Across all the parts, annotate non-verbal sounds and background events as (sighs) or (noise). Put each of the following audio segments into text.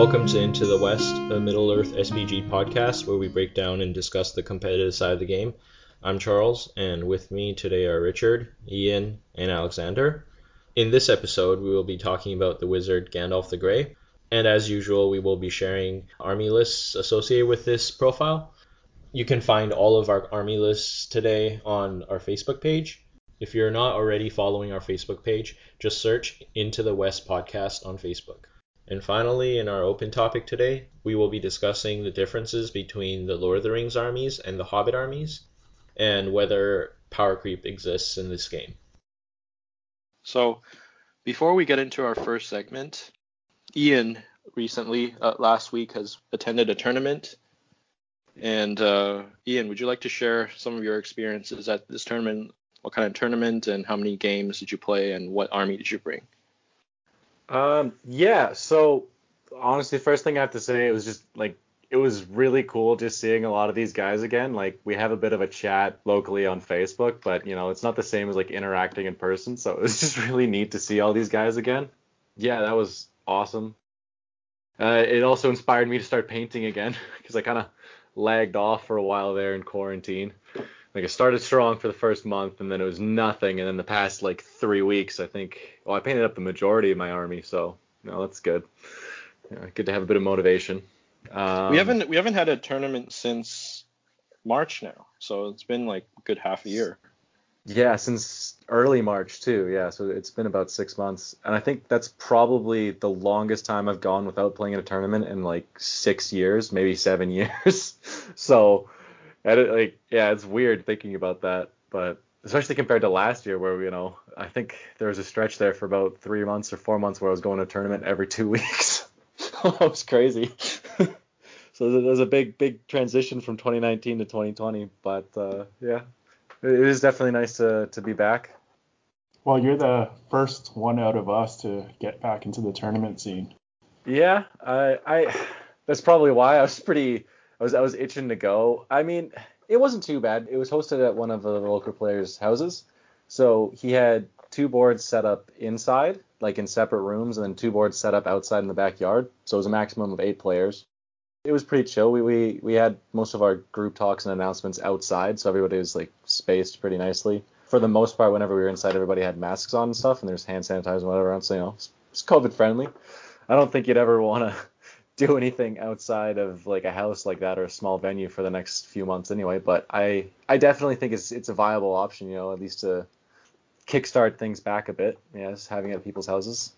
welcome to Into the West, a Middle Earth SBG podcast where we break down and discuss the competitive side of the game. I'm Charles, and with me today are Richard, Ian, and Alexander. In this episode, we will be talking about the wizard Gandalf the Grey, and as usual, we will be sharing army lists associated with this profile. You can find all of our army lists today on our Facebook page. If you're not already following our Facebook page, just search Into the West podcast on Facebook. And finally, in our open topic today, we will be discussing the differences between the Lord of the Rings armies and the Hobbit armies, and whether power creep exists in this game. So, before we get into our first segment, Ian recently, uh, last week, has attended a tournament. And uh, Ian, would you like to share some of your experiences at this tournament? What kind of tournament and how many games did you play and what army did you bring? Um, yeah. So honestly, first thing I have to say, it was just like it was really cool just seeing a lot of these guys again. Like we have a bit of a chat locally on Facebook, but you know it's not the same as like interacting in person. So (laughs) it was just really neat to see all these guys again. Yeah, that was awesome. Uh, it also inspired me to start painting again (laughs) because I kind of lagged off for a while there in quarantine. Like I started strong for the first month and then it was nothing, and then the past like three weeks, I think. Well, I painted up the majority of my army, so you know, that's good. Yeah, good to have a bit of motivation. Um, we haven't we haven't had a tournament since March now, so it's been like a good half a year. Yeah, since early March too. Yeah, so it's been about six months, and I think that's probably the longest time I've gone without playing in a tournament in like six years, maybe seven (laughs) years. so, like, yeah, it's weird thinking about that, but especially compared to last year, where you know, I think there was a stretch there for about three months or four months where I was going to a tournament every two (laughs) weeks. (laughs) that was crazy. (laughs) so there's a big, big transition from 2019 to 2020, but uh, yeah, it is definitely nice to to be back. Well, you're the first one out of us to get back into the tournament scene. Yeah, I, I that's probably why I was pretty I was I was itching to go. I mean, it wasn't too bad. It was hosted at one of the local players' houses. So he had two boards set up inside, like in separate rooms, and then two boards set up outside in the backyard. So it was a maximum of eight players. It was pretty chill. We we we had most of our group talks and announcements outside, so everybody was like spaced pretty nicely. For the most part, whenever we were inside, everybody had masks on and stuff, and there's hand sanitizer and whatever. So you know, it's, it's COVID friendly. I don't think you'd ever want to do anything outside of like a house like that or a small venue for the next few months anyway. But I I definitely think it's it's a viable option, you know, at least to kickstart things back a bit. Yes, having it at people's houses.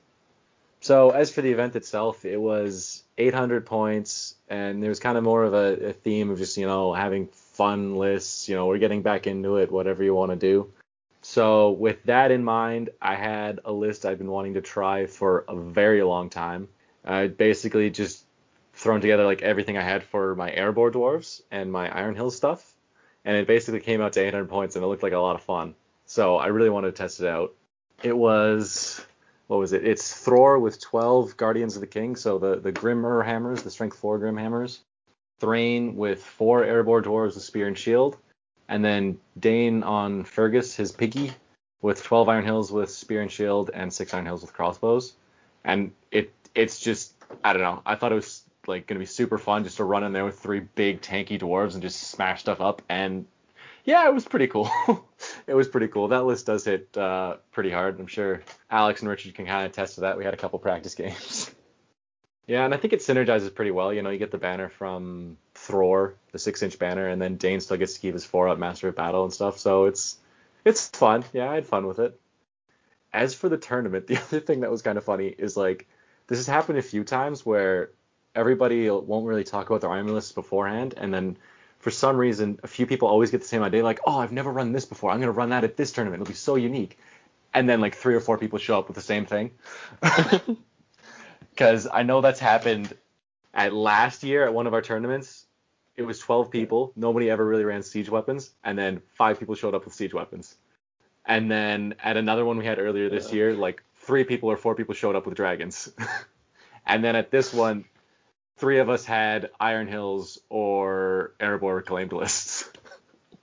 So as for the event itself, it was 800 points, and there was kind of more of a, a, theme of just you know having fun lists. You know, we're getting back into it, whatever you want to do. So with that in mind, I had a list I've been wanting to try for a very long time. I basically just thrown together like everything I had for my Erebor dwarves and my Iron Hill stuff, and it basically came out to 800 points, and it looked like a lot of fun. So I really wanted to test it out. It was what was it? It's Thror with 12 Guardians of the King, so the the Grimmer hammers, the Strength 4 Grim hammers. Thrain with four Erebor dwarves with spear and shield, and then Dain on Fergus, his piggy, with 12 Iron Hills with spear and shield and six Iron Hills with crossbows. And it it's just I don't know. I thought it was like gonna be super fun just to run in there with three big tanky dwarves and just smash stuff up. And yeah, it was pretty cool. (laughs) it was pretty cool. That list does hit uh, pretty hard. I'm sure Alex and Richard can kind of attest to that. We had a couple practice (laughs) games. yeah, and I think it synergizes pretty well. You know, you get the banner from Thror, the six inch banner, and then Dain still gets to keep his four up Master of Battle and stuff. So it's it's fun. Yeah, I had fun with it. As for the tournament, (laughs) the other thing that was kind of funny is like this has happened a few times where everybody won't really talk about their army lists beforehand, and then for some reason, a few people always get the same idea, like, oh, I've never run this before. I'm gonna run that at this tournament. It'll be so unique. And then like three or four people show up with the same thing. (laughs) Because I know that's happened at last year at one of our tournaments. It was 12 people. Nobody ever really ran siege weapons, and then five people showed up with siege weapons. And then at another one we had earlier this yeah. year, like three people or four people showed up with dragons. (laughs) and then at this one, three of us had Iron Hills or Erebor reclaimed lists.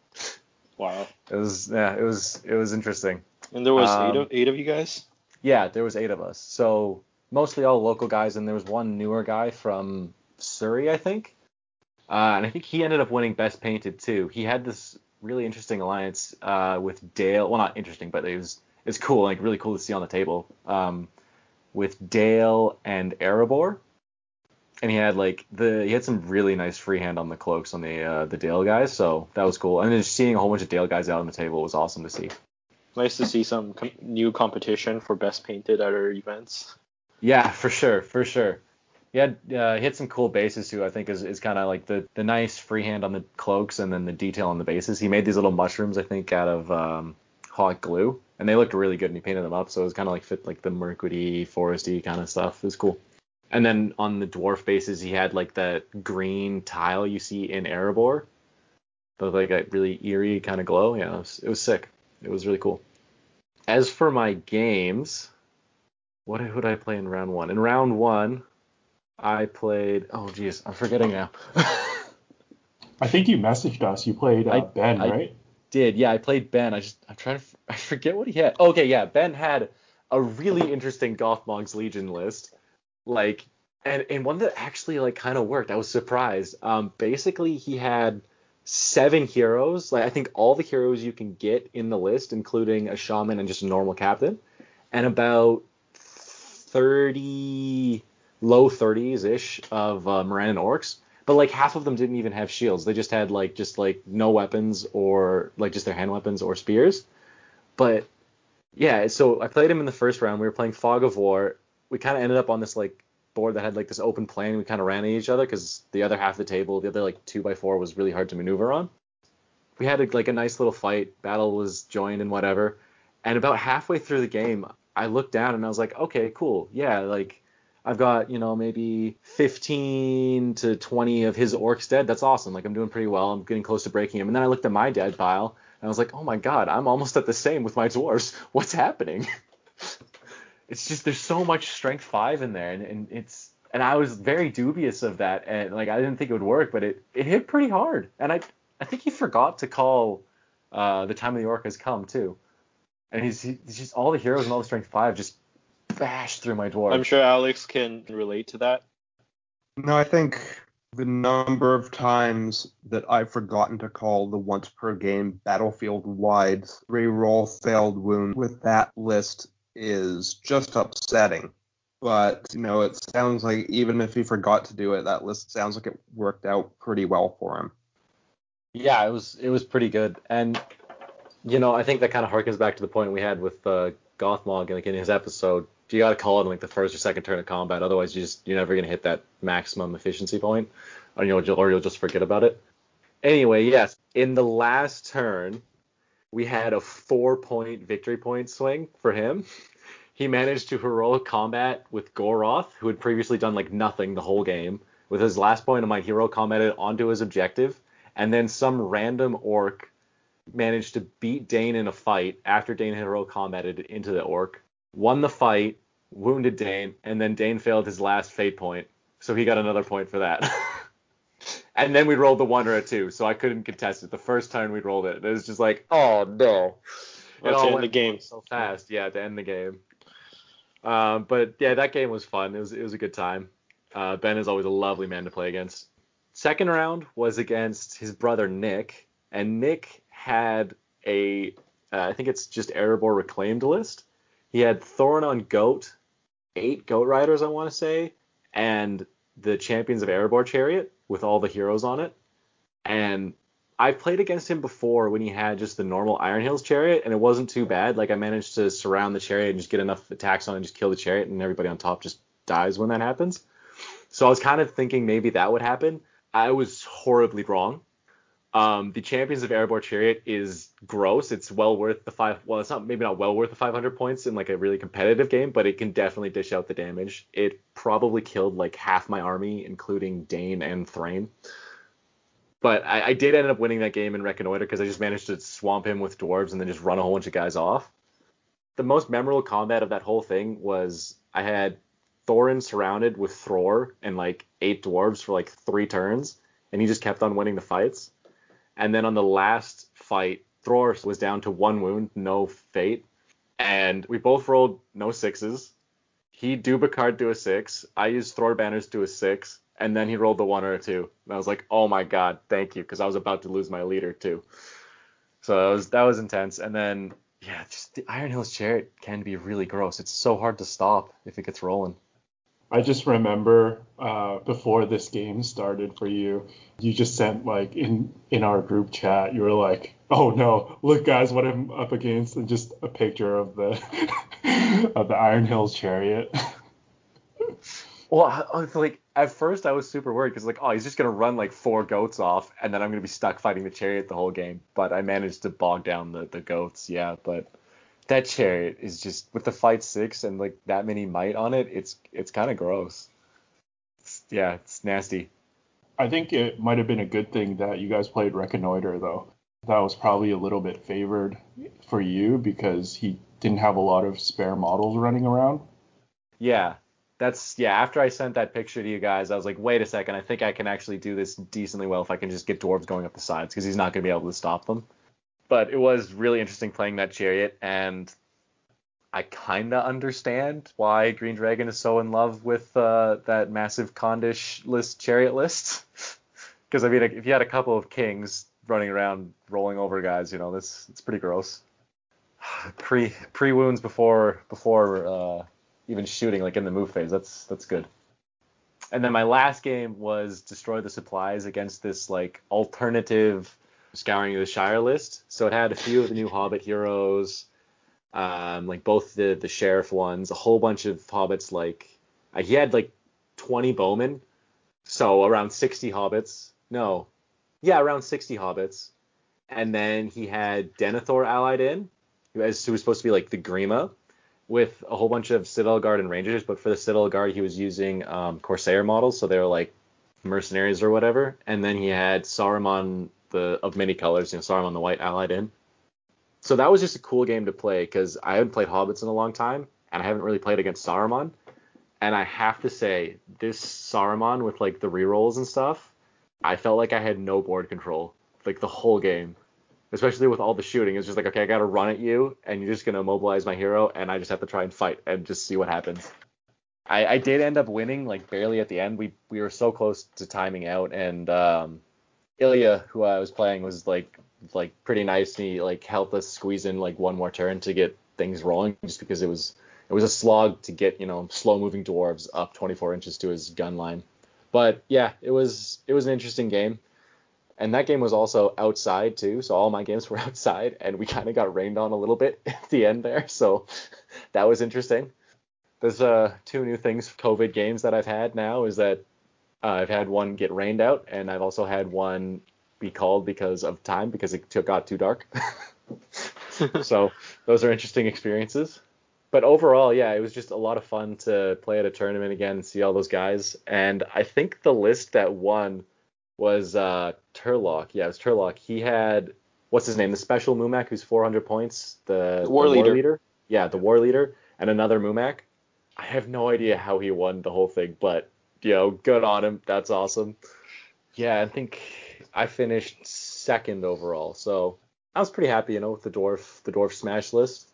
(laughs) wow. It was yeah, it was it was interesting. And there was um, eight of eight of you guys. Yeah, there was eight of us. So mostly all local guys, and there was one newer guy from Surrey, I think. Uh, and I think he ended up winning Best Painted too. He had this really interesting alliance uh, with Dale. Well, not interesting, but it was it's cool, like really cool to see on the table. Um, with Dale and Erebor, and he had like the he had some really nice freehand on the cloaks on the uh, the Dale guys, so that was cool. And then just seeing a whole bunch of Dale guys out on the table was awesome to see. Nice to see some com- new competition for best painted at our events. Yeah, for sure, for sure. He had uh, hit some cool bases too. I think is, is kind of like the the nice freehand on the cloaks and then the detail on the bases. He made these little mushrooms I think out of um, hot glue, and they looked really good. And he painted them up, so it was kind of like fit like the Mirkwoody, foresty kind of stuff. It was cool. And then on the dwarf bases, he had like that green tile you see in Erebor, but like a really eerie kind of glow. Yeah, it was, it was sick. It was really cool. As for my games, what would I play in round one? In round one, I played. Oh, geez, I'm forgetting now. (laughs) I think you messaged us. You played uh, I- Ben, I- right? did. Yeah, I played Ben. I just I'm trying to f- I forget what he had. Okay, yeah, Ben had a really interesting Gothmog's Legion list, like and and one that actually like kind of worked. I was surprised. Um, basically he had seven heroes. Like I think all the heroes you can get in the list, including a shaman and just a normal captain, and about thirty low 30s ish of uh, Morannon orcs but like half of them didn't even have shields. They just had like just like no weapons or like just their hand weapons or spears. But yeah, so I played him in the first round. We were playing Fog of War. We kind of ended up on this like board that had like this open plain. We kind of ran at each other because the other half of the table, the other like two by four, was really hard to maneuver on. We had a, like a nice little fight. Battle was joined and whatever. And about halfway through the game, I looked down and I was like, okay, cool, yeah, like I've got, you know, maybe 15 to 20 of his orcs dead. That's awesome. Like I'm doing pretty well. I'm getting close to breaking him. And then I looked at my dead pile and I was like, oh my god, I'm almost at the same with my dwarves. What's happening? (laughs) it's just there's so much strength five in there, and, and it's and I was very dubious of that, and like I didn't think it would work, but it it hit pretty hard. And I I think he forgot to call uh, the time of the orc has come too. And he's, he's just all the heroes and all the strength five just bashed through my dwarves. I'm sure Alex can relate to that. No, I think the number of times that I've forgotten to call the once per game battlefield wide reroll failed wound with that list is just upsetting. But, you know, it sounds like even if he forgot to do it, that list sounds like it worked out pretty well for him. Yeah, it was it was pretty good, and you know I think that kind of harkens back to the point we had with uh, Gothmog like in his episode. You got to call it in like the first or second turn of combat, otherwise you just you're never gonna hit that maximum efficiency point, or you'll or you'll just forget about it. Anyway, yes, in the last turn, we had a four point victory point swing for him. He managed to heroic combat with Goroth, who had previously done like nothing the whole game. With his last point of might, hero combated onto his objective, and then some random orc managed to beat Dain in a fight after Dain had heroic combated into the orc, won the fight, wounded Dain, and then Dain failed his last fate point, so he got another point for that. (laughs) and then we rolled the one or a two, so I couldn't contest it. The first time we rolled it, it was just like, oh no. Well, to all end went the game. so fast, yeah, to end the game. Um, but yeah, that game was fun. It was it was a good time. Uh, ben is always a lovely man to play against. Second round was against his brother Nick, and Nick had a uh, I think it's just Erebor reclaimed list. He had Thorin on Goat, eight Goat Riders I want to say, and the Champions of Erebor Chariot with all the heroes on it. And I've played against him before when he had just the normal Iron Hills Chariot, and it wasn't too bad. Like I managed to surround the chariot and just get enough attacks on it and just kill the chariot, and everybody on top just dies when that happens. So I was kind of thinking maybe that would happen. I was horribly wrong. Um, the Champions of Erebor Chariot is gross. It's well worth the five. Well, it's not maybe not well worth the 500 points in like a really competitive game, but it can definitely dish out the damage. It probably killed like half my army, including Dain and Thrain. But I, I did end up winning that game in Reconnoiter because I just managed to swamp him with dwarves and then just run a whole bunch of guys off. The most memorable combat of that whole thing was I had Thorin surrounded with Thror and like eight dwarves for like three turns, and he just kept on winning the fights. And then on the last fight, Thror was down to one wound, no fate, and we both rolled no sixes. he Dubicard to a six. I used Thror banners to a six, and then he rolled the one or a two. And I was like, oh my god, thank you, because I was about to lose my leader too. So that was that was intense. And then yeah, just the Iron Hills Chariot can be really gross. It's so hard to stop if it gets rolling. I just remember uh, before this game started for you, you just sent like in in our group chat, you were like, "Oh no, look guys, what I'm up against," and just a picture of the (laughs) of the Iron Hills Chariot. (laughs) Well, I was like at first I was super worried because like, oh, he's just gonna run like four goats off, and then I'm gonna be stuck fighting the chariot the whole game. But I managed to bog down the the goats, yeah. But that chariot is just with the fight six and like that many might on it, it's it's kind of gross. It's, yeah, it's nasty. I think it might have been a good thing that you guys played Reconnoiter though. That was probably a little bit favored for you because he didn't have a lot of spare models running around. Yeah, that's yeah. After I sent that picture to you guys, I was like, wait a second, I think I can actually do this decently well if I can just get dwarves going up the sides because he's not gonna be able to stop them. But it was really interesting playing that chariot, and I kinda understand why Green Dragon is so in love with uh, that massive Condish list chariot list. (laughs) Because I mean, if you had a couple of kings running around rolling over guys, you know, this it's pretty gross. (sighs) Pre pre wounds before before uh, even shooting, like in the move phase. That's that's good. And then my last game was destroy the supplies against this like alternative scouring the Shire list. So it had a few of the new Hobbit heroes, um, like both the the sheriff ones, a whole bunch of hobbits. Like uh, he had like 20 bowmen, so around 60 hobbits. No, yeah, around 60 hobbits. And then he had Denethor allied in, who was, who was supposed to be like the Grima, with a whole bunch of Citadel Guard and Rangers. But for the Citadel Guard, he was using um, Corsair models, so they were like mercenaries or whatever. And then he had Saruman the of many colors, you know, Saruman the White allied in. So that was just a cool game to play because I haven't played Hobbits in a long time, and I haven't really played against Saruman. And I have to say, this Saruman with like the rerolls and stuff, I felt like I had no board control like the whole game. Especially with all the shooting, it's just like okay, I gotta run at you, and you're just gonna mobilize my hero, and I just have to try and fight and just see what happens. I, I did end up winning like barely at the end. We we were so close to timing out, and um, Ilya, who I was playing, was like like pretty nice. He like helped us squeeze in like one more turn to get things rolling, just because it was it was a slog to get you know slow moving dwarves up 24 inches to his gun line. But yeah, it was it was an interesting game. And that game was also outside too, so all my games (laughs) were outside, and we kind of got rained on a little bit (laughs) at the end there, so (laughs) that was interesting. There's uh two new things COVID games that I've had now is that uh, I've had one get rained out, and I've also had one be called because of time because it took, got too dark. (laughs) so those are interesting experiences. But overall, yeah, it was just a lot of fun to play at a tournament again and see all those guys. And I think the list that won was uh, Turlock. Yeah, it was Turlock. He had what's his name? The special Mumak who's 400 points. The, The war the leader. Yeah, the war leader, and another Mumak. I have no idea how he won the whole thing, but you know, good on him. That's awesome. Yeah, I think I finished second overall, so I was pretty happy, you know, with the dwarf the dwarf smash list.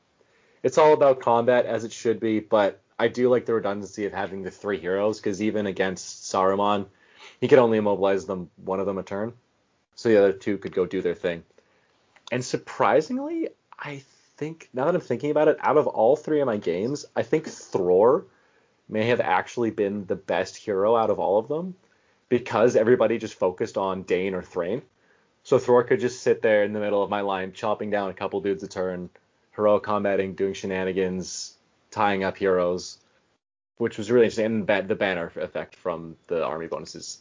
It's all about combat as it should be, but I do like the redundancy of having the three heroes because even against Saruman, he could only immobilize them one of them a turn, so the other two could go do their thing. And surprisingly, I think now that I'm thinking about it, out of all three of my games, I think Thror may have actually been the best hero out of all of them because everybody just focused on Dain or Thrain. So Thror could just sit there in the middle of my line, chopping down a couple dudes a turn, heroic combating, doing shenanigans, tying up heroes, which was really interesting. And the banner effect from the army bonuses,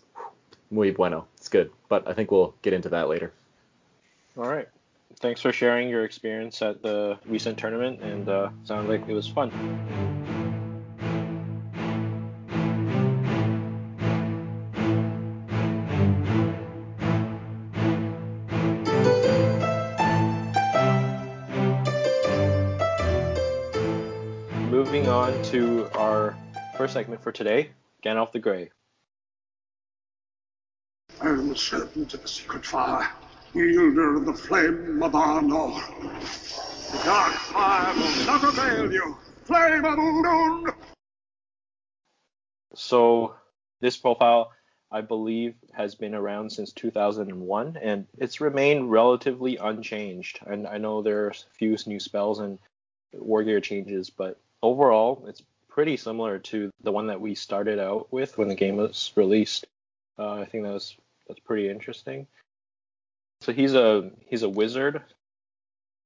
muy bueno. It's good, but I think we'll get into that later. All right. Thanks for sharing your experience at the recent tournament, and uh, sounded like it was fun. To our first segment for today, Gandalf the Grey. I am the serpent of the secret fire, wielder of the flame of Anor. The dark fire will not avail you. Flame of Udûn! So this profile, I believe, has been around since 2001, and it's remained relatively unchanged. And I know there's a few new spells and war gear changes, but overall, it's pretty similar to the one that we started out with when the game was released. Uh, I think that's that's pretty interesting. So he's a he's a wizard,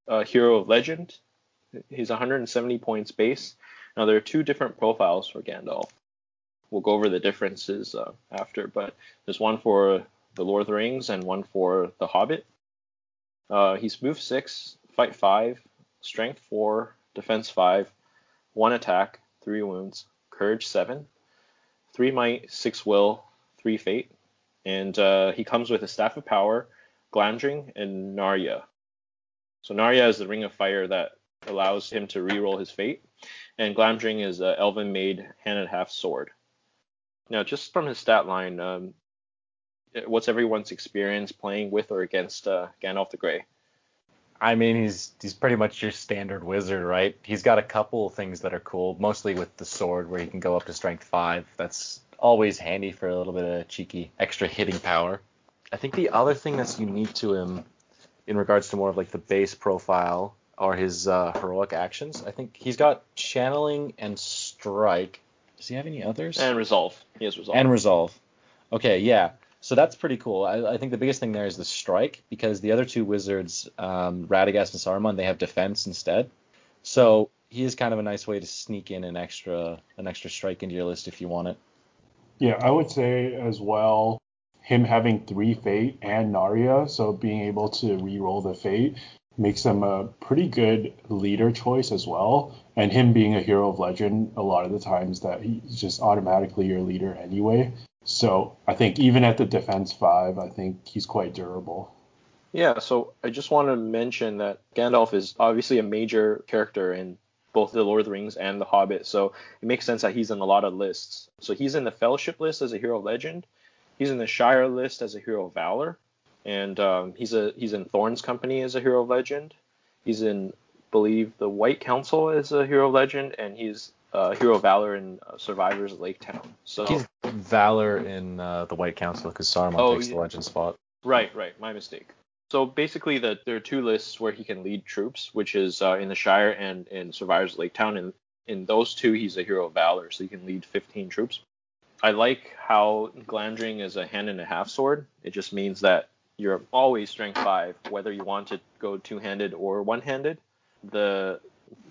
a hero of legend. He's 170 points base. Now there are two different profiles for Gandalf. We'll go over the differences uh, after, but there's one for the Lord of the Rings and one for the Hobbit. Uh, he's move six, fight five, strength four, defense five, one attack, three wounds, courage seven, three might, six will, three fate, and uh, he comes with a staff of power, Glamdring, and Narya. So Narya is the ring of fire that allows him to reroll his fate, and Glamdring is an elven made hand and half sword. Now, just from his stat line, um, what's everyone's experience playing with or against uh, Gandalf the Grey? I mean, he's he's pretty much your standard wizard, right? He's got a couple things that are cool, mostly with the sword where he can go up to strength five. That's always handy for a little bit of cheeky extra hitting power. I think the other thing that's unique to him, in regards to more of like the base profile, are his uh, heroic actions. I think he's got channeling and strike. Does he have any others? And resolve. He has resolve. And resolve. Okay, yeah. So that's pretty cool. I, I, think the biggest thing there is the strike because the other two wizards, um, Radagast and Saruman, they have defense instead. So he is kind of a nice way to sneak in an extra an extra strike into your list if you want it. Yeah, I would say as well him having three fate and Narya, so being able to re-roll the fate makes him a pretty good leader choice as well. And him being a hero of legend, a lot of the times that he's just automatically your leader anyway. So I think even at the defense five, I think he's quite durable. Yeah, so I just want to mention that Gandalf is obviously a major character in both the Lord of the Rings and the Hobbit, so it makes sense that he's in a lot of lists. So he's in the Fellowship list as a hero legend. He's in the Shire list as a hero of valor, and um, he's a he's in Thorin's company as a hero legend. He's in believe the White Council as a hero legend, and he's uh, Hero Valor in uh, Survivors of Lake Town. So he's Valor in uh, the White Council because Saruman oh, takes the legend spot. Right, right, my mistake. So basically, the, there are two lists where he can lead troops, which is uh, in the Shire and in Survivors of Lake Town. And in those two, he's a Hero of Valor, so he can lead 15 troops. I like how Glamdring is a hand and a half sword. It just means that you're always strength five, whether you want to go two handed or one handed. The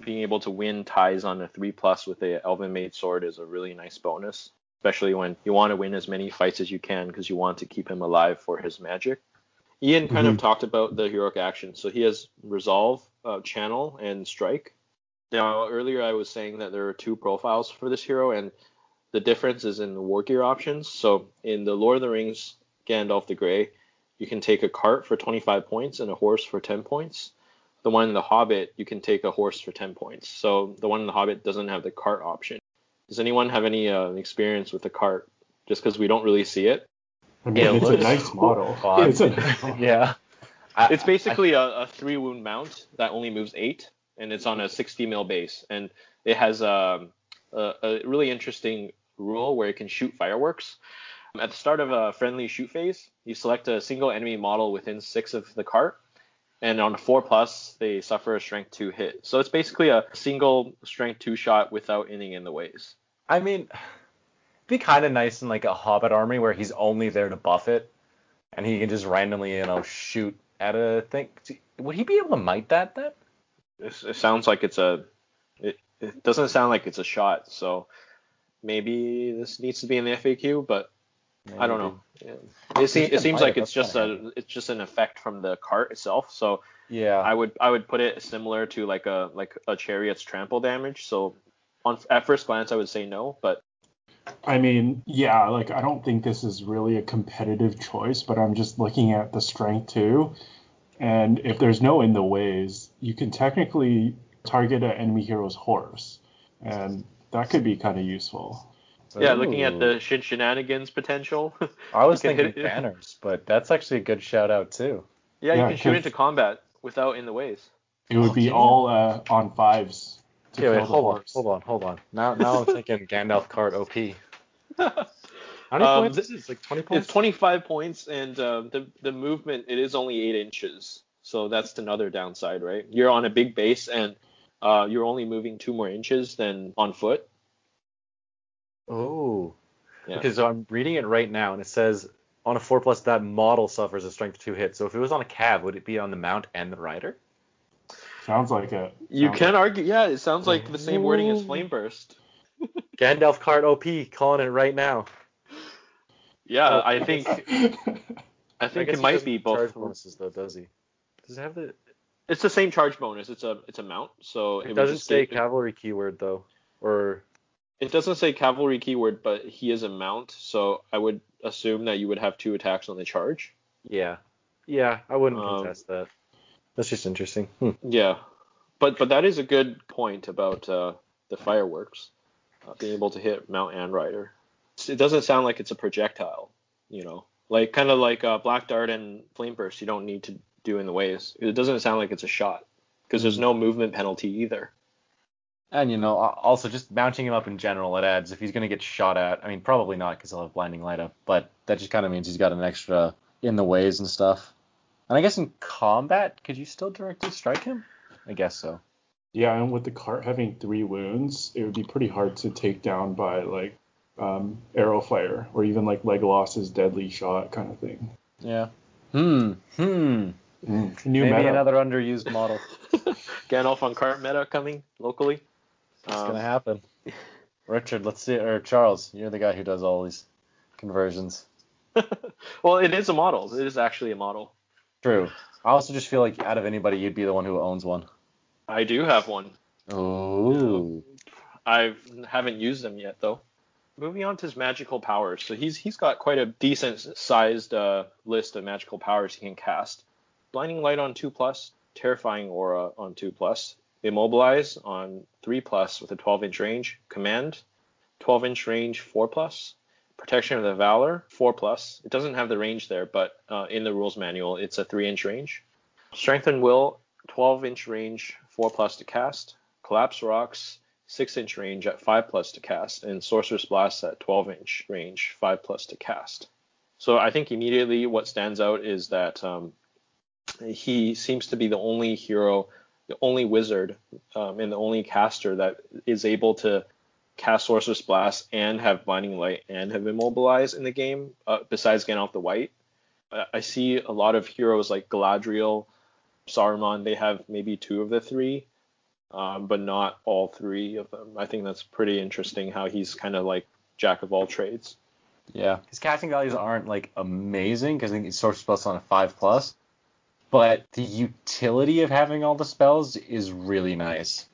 being able to win ties on a three plus with a elven made sword is a really nice bonus, especially when you want to win as many fights as you can because you want to keep him alive for his magic. Ian kind mm-hmm. of talked about the heroic action, so he has resolve, uh, channel, and strike. Now earlier I was saying that there are two profiles for this hero, and the difference is in the war gear options. So in the Lord of the Rings Gandalf the Grey, you can take a cart for 25 points and a horse for 10 points the one in the Hobbit, you can take a horse for 10 points. So the one in the Hobbit doesn't have the cart option. Does anyone have any uh, experience with the cart? Just because we don't really see it. I mean, it's looks, (laughs) a nice model. it's a, nice. yeah. it's basically a, a, three wound mount that only moves eight, and it's on a 60 mil base, and it has um, a, a really interesting rule where it can shoot fireworks. At the start of a friendly shoot phase, you select a single enemy model within six of the cart, and on a four plus, they suffer a strength two hit. So it's basically a single strength two shot without anything in the ways. I mean, it'd be kind of nice in like a Hobbit army where he's only there to buff it, and he can just randomly, you know, shoot at a thing. Would he be able to might that then? It, it sounds like it's a. It, it doesn't sound like it's a shot. So maybe this needs to be in the FAQ, but Maybe. I don't know. Yeah. It, se- it seems like it's just a it's just an effect from the cart itself. So yeah, I would I would put it similar to like a like a chariot's trample damage. So on at first glance I would say no, but I mean, yeah, like I don't think this is really a competitive choice, but I'm just looking at the strength too. And if there's no in the ways, you can technically target an enemy hero's horse, and that could be kind of useful. Yeah, looking at the shin shenanigans potential. (laughs) I was thinking (laughs) banners, but that's actually a good shout out too. Yeah, you can shoot into combat without in the ways. It would be all uh, on fives. Okay, wait, hold on, hold on, hold on. Now, now I'm (laughs) thinking Gandalf card OP. How many Um, points th- is it? Like 20 points. It's 25 points, and uh, the the movement it is only eight inches, so that's another downside, right? You're on a big base, and uh, you're only moving two more inches than on foot. Oh. Yeah. Okay, so I'm reading it right now, and it says on a four plus that model suffers a strength two hit. So if it was on a cab, would it be on the mount and the rider? Sounds like a. You sounds can argue, yeah, it sounds like the same wording as Flame Burst. (laughs) Gandalf card OP, calling it right now. Yeah, Oh, I think (laughs) I think guess it might doesn't be Charge both. bonuses though, does he? Does it have the? It's the same charge bonus. It's a it's a mount, so It would doesn't say get- cavalry keyword though, or It doesn't say cavalry keyword, but he is a mount, so I would assume that you would have two attacks on the charge. yeah, yeah. I wouldn't Um, contest that. That's just interesting. Hmm. Yeah, but but that is a good point about uh, the fireworks, uh, being able to hit mount and rider. It doesn't sound like it's a projectile, you know, like kind of like uh, black dart and flame burst. You don't need to do in the waves. It doesn't sound like it's a shot because there's no movement penalty either. And you know, also just mounting him up in general, it adds if he's gonna get shot at. I mean, probably not because he'll have blinding light up, but that just kind of means he's got an extra in the ways and stuff. And I guess in combat, could you still directly strike him? I guess so. Yeah, and with the cart having three wounds, it would be pretty hard to take down by like um, arrow fire or even like Legolas's deadly shot kind of thing. Yeah. Hmm. Hmm. New Maybe meta. another underused model. (laughs) Gandalf on cart meta coming locally. It's Um, gonna happen. (laughs) Richard, let's see, or Charles, you're the guy who does all these conversions. (laughs) well, it is a model. It is actually a model. True. I also just feel like out of anybody, you'd be the one who owns one. I do have one. Oh. I haven't used them yet though. Moving on to his magical powers. So he's he's got quite a decent sized uh, list of magical powers he can cast. Blinding light on two plus, terrifying aura on two plus, immobilize on three plus with a 12 inch range, command 12 inch range four plus, protection of the valor four plus. It doesn't have the range there, but uh, in the rules manual it's a three inch range. Strength and will 12 inch range four plus to cast. Collapse rocks 6 inch range at 5 plus to cast, and Sorcerer's Blast at 12 inch range, 5 plus to cast. So I think immediately what stands out is that um, he seems to be the only hero, the only wizard, um, and the only caster that is able to cast Sorcerer's Blast and have Blinding Light and have Immobilize in the game, uh, besides Gandalf the White. I- I see a lot of heroes like Galadriel, Saruman, they have maybe two of the three um, but not all three of them. I think that's pretty interesting how he's kind of like jack of all trades. Yeah. His casting values aren't like amazing because I think he's source spells on a five plus, but the utility of having all the spells is really nice.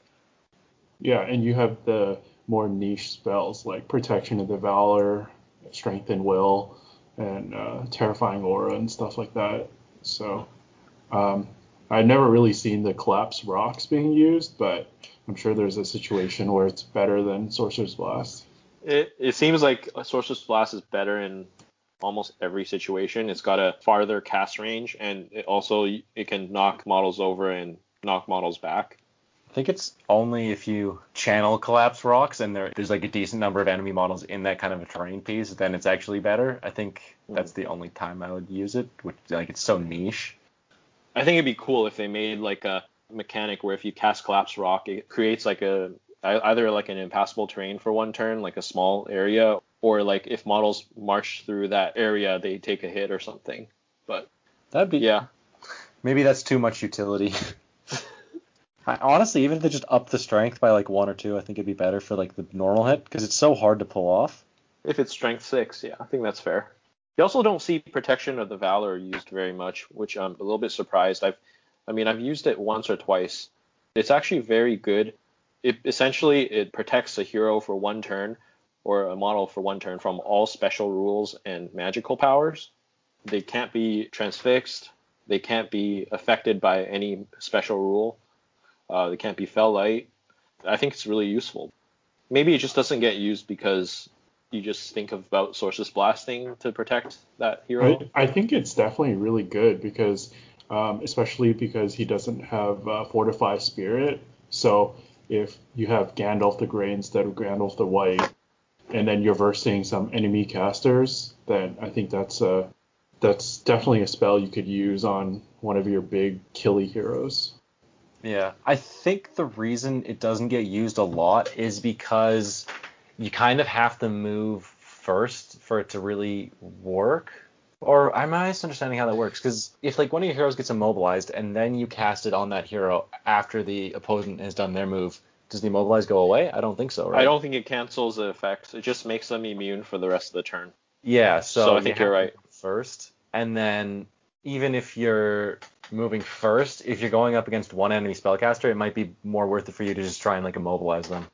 Yeah, and you have the more niche spells like Protection of the Valor, Strength and Will, and uh, Terrifying Aura and stuff like that. So um, I've never really seen the Collapse Rocks being used, but I'm sure there's a situation where it's better than Sorcerer's Blast. It it seems like a Sorcerer's Blast is better in almost every situation. It's got a farther cast range, and it also it can knock models over and knock models back. I think it's only if you channel collapse rocks and there, there's like a decent number of enemy models in that kind of a terrain piece, then it's actually better. I think hmm. that's the only time I would use it, which like it's so niche. I think it'd be cool if they made like a mechanic where if you cast Collapse Rock, it creates like a either like an impassable terrain for one turn, like a small area, or like if models march through that area, they take a hit or something. But That'd be yeah, Maybe that's too much utility. (laughs) I, honestly, even if they just up the strength by like one or two, I think it'd be better for like the normal hit because it's so hard to pull off. if it's Strength six, yeah, I think that's fair. You also don't see Protection of the Valor used very much, which I'm a little bit surprised. I've, I mean, I've used it once or twice. It's actually very good. It essentially it protects a hero for one turn or a model for one turn from all special rules and magical powers. They can't be transfixed. They can't be affected by any special rule. Uh, they can't be fell light. I think it's really useful. Maybe it just doesn't get used because you just think about sources blasting to protect that hero. I, I think it's definitely really good because, um, especially because he doesn't have uh, Fortify Spirit. So if you have Gandalf the Grey instead of Gandalf the White, and then you're versing some enemy casters, then I think that's a that's definitely a spell you could use on one of your big killy heroes. Yeah, I think the reason it doesn't get used a lot is because you kind of have to move first for it to really work. Or am I misunderstanding how that works? Because if like one of your heroes gets immobilized and then you cast it on that hero after the opponent has done their move, does the immobilize go away? I don't think so, right? I don't think it cancels the effects. It just makes them immune for the rest of the turn. Yeah, so, So I think have you're right. First, and then even if you're moving first, if you're going up against one enemy spellcaster, it might be more worth it for you to just try and like immobilize them.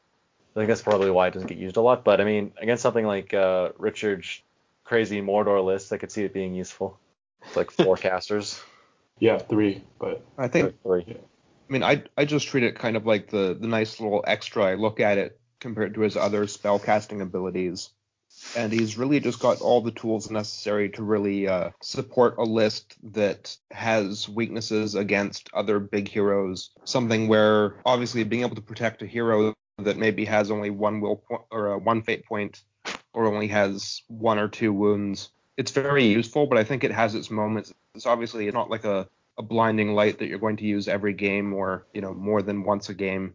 I think that's probably why it doesn't get used a lot. But I mean, against something like uh, Richard's crazy Mordor list, I could see it being useful. It's like four (laughs) casters. Yeah, three, but I think Three. I mean, I I just treat it kind of like the the nice little extra I look at it compared to his other spell casting abilities. And he's really just got all the tools necessary to really uh, support a list that has weaknesses against other big heroes. Something where obviously being able to protect a hero that maybe has only one will point or uh, one fate point or only has one or two wounds. It's very useful, but I think it has its moments. It's obviously not like a a blinding light that you're going to use every game or you know more than once a game.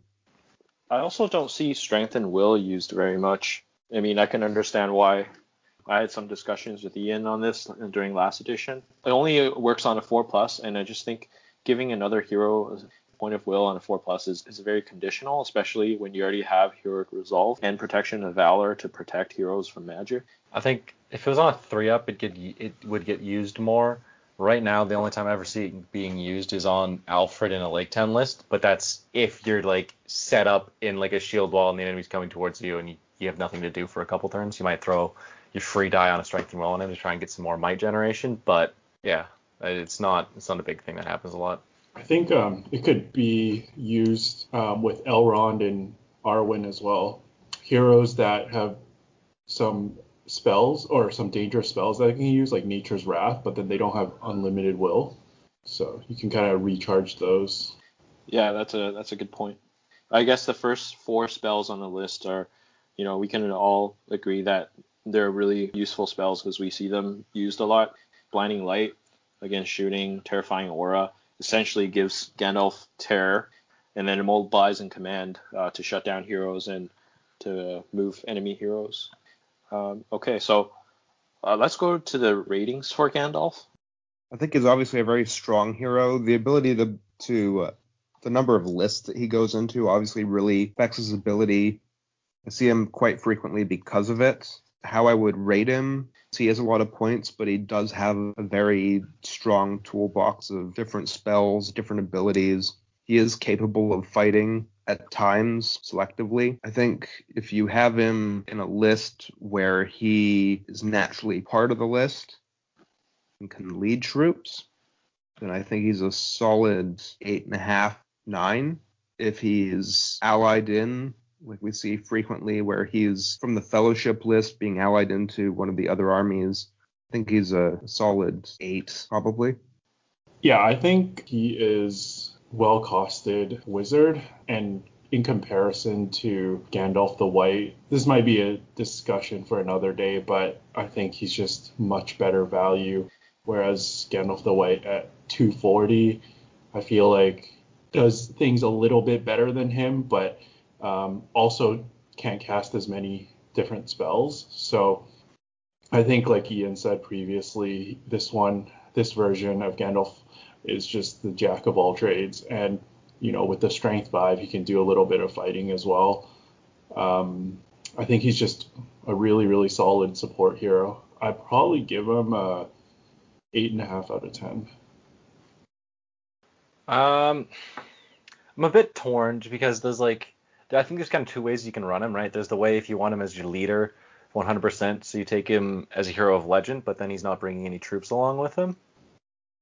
I also don't see strength and will used very much. I mean, I can understand why. I had some discussions with Ian on this during last edition. It only works on a four plus, and I just think giving another hero a point of will on a four plus is, is very conditional, especially when you already have heroic resolve and protection of valor to protect heroes from magic. I think if it was on a three up, it get it would get used more. Right now, the only time I ever see it being used is on Alfrid in a Lake Town list, but that's if you're like set up in like a shield wall and the enemy's coming towards you and you, you have nothing to do for a couple turns. You might throw your free die on a strength roll on him to try and get some more might generation, but yeah, it's not it's not a big thing that happens a lot. I think um, it could be used um, with Elrond and Arwen as well. Heroes that have some spells or some dangerous spells that they can use, like Nature's Wrath, but then they don't have unlimited will. So you can kind of recharge those. Yeah, that's a that's a good point. I guess the first four spells on the list are, you know, we can all agree that they're really useful spells because we see them used a lot. Blinding Light against shooting, Terrifying Aura essentially gives Gandalf terror, and then Immobilize and Command uh, to shut down heroes and to move enemy heroes. Um, okay, so uh, let's go to the ratings for Gandalf. I think he's obviously a very strong hero. The ability to to uh, the number of lists that he goes into obviously really affects his ability. I see him quite frequently because of it. How I would rate him, he has a lot of points, but he does have a very strong toolbox of different spells, different abilities. He is capable of fighting at times selectively. I think if you have him in a list where he is naturally part of the list and can lead troops, then I think he's a solid eight and a half, nine. If he's allied in, like we see frequently where he's from the fellowship list being allied into one of the other armies, I think he's a solid eight, probably. Yeah, I think he is well costed wizard and in comparison to Gandalf the White, this might be a discussion for another day, but I think he's just much better value. Whereas Gandalf the White at 240, I feel like does things a little bit better than him, but um, also can't cast as many different spells. So I think, like Ian said previously, this one, this version of Gandalf is just the jack of all trades. And, you know, with the strength vibe, he can do a little bit of fighting as well. Um, I think he's just a really, really solid support hero. I'd probably give him a eight and a half out of ten. Um, I'm a bit torn because there's like, I think there's kind of two ways you can run him, right? There's the way if you want him as your leader, 100%, so you take him as a hero of legend, but then he's not bringing any troops along with him.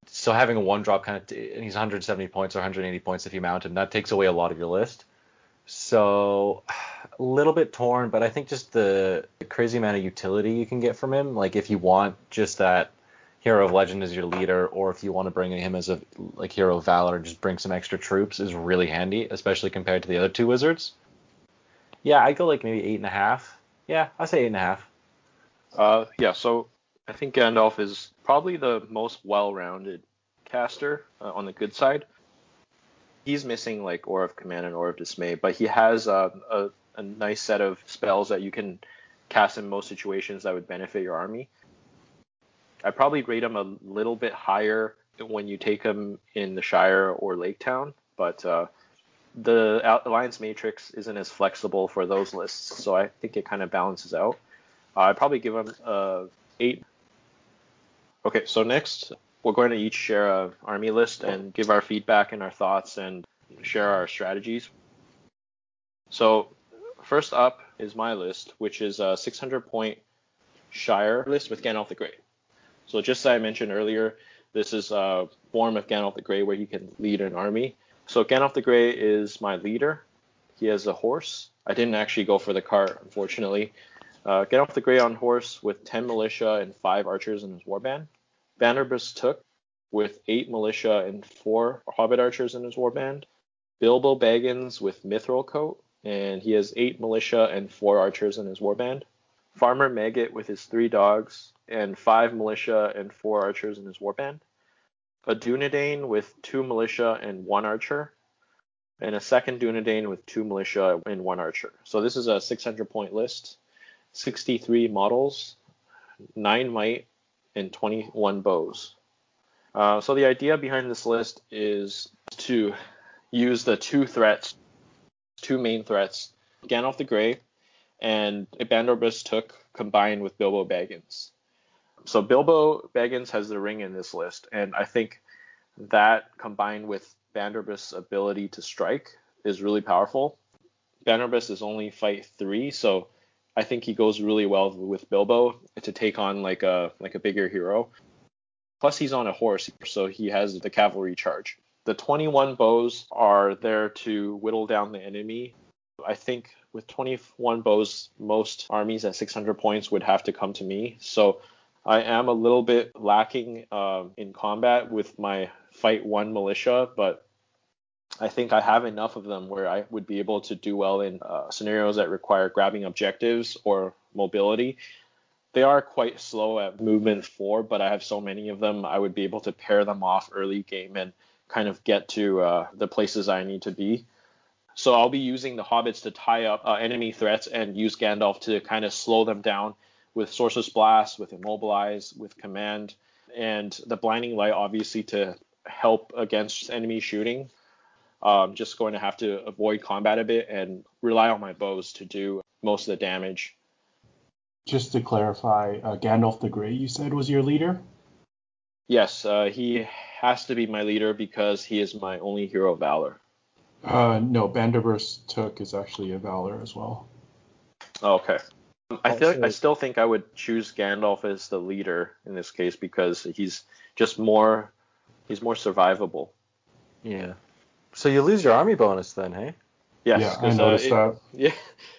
So having a one drop kind of, and he's 170 points or 180 points if you mount him, that takes away a lot of your list. So a little bit torn, but I think just the, crazy amount of utility you can get from him, like if you want just that hero of legend as your leader, or if you want to bring him as a like hero of valor, just bring some extra troops is really handy, especially compared to the other two wizards. Yeah, I go like maybe eight and a half. Yeah, I say eight and a half. Uh, yeah, so I think Gandalf is probably the most well-rounded caster uh, on the good side. He's missing like Aura of Command and Aura of Dismay, but he has uh, a, a nice set of spells that you can cast in most situations that would benefit your army. I probably rate him a little bit higher when you take him in the Shire or Lake Town, but uh, the Alliance Matrix isn't as flexible for those lists, so I think it kind of balances out. Uh, I'd probably give him uh, eight. Okay, so next we're going to each share a army list and give our feedback and our thoughts and share our strategies. So first up is my list, which is a 600 point Shire list with Gandalf the Grey. So just as I mentioned earlier, this is a form of Gandalf the Grey where he can lead an army. So Gandalf the Grey is my leader. He has a horse. I didn't actually go for the cart, unfortunately. Uh, off the Grey on horse with 10 militia and 5 archers in his warband. Bandobras Took with 8 militia and 4 hobbit archers in his warband. Bilbo Baggins with Mithril Coat, and he has 8 militia and 4 archers in his warband. Farmer Maggot with his 3 dogs and 5 militia and 4 archers in his warband. A Dunedain with 2 militia and 1 archer. And a second Dunedain with 2 militia and 1 archer. So this is a 600 point list. 63 models, 9 might, and 21 bows. Uh, so the idea behind this list is to use the two threats, two main threats, Gandalf the Grey and Bandobras Took combined with Bilbo Baggins. So Bilbo Baggins has the ring in this list, and I think that combined with Bandobras' ability to strike is really powerful. Bandobras is only fight three, so I think he goes really well with Bilbo to take on like a like a bigger hero. Plus he's on a horse, so he has the cavalry charge. The 21 bows are there to whittle down the enemy. I think with 21 bows, most armies at 600 points would have to come to me. So I am a little bit lacking um, in combat with my fight one militia, but I think I have enough of them where I would be able to do well in uh, scenarios that require grabbing objectives or mobility. They are quite slow at movement four, but I have so many of them, I would be able to pair them off early game and kind of get to uh, the places I need to be. So I'll be using the hobbits to tie up uh, enemy threats and use Gandalf to kind of slow them down with Sorcerous Blast, with Immobilize, with Command, and the Blinding Light obviously to help against enemy shooting. Um, just going to have to avoid combat a bit and rely on my bows to do most of the damage. Just to clarify, uh, Gandalf the Grey, you said was your leader? Yes, uh, he has to be my leader because he is my only hero of valor. Uh, no, Bandobras Took is actually a valor as well. Oh, okay. I feel Also- I still think I would choose Gandalf as the leader in this case because he's just more he's more survivable. Yeah. So you lose your army bonus then, hey? Yes, yeah, I 'cause, uh, noticed it- that. (laughs) Yeah,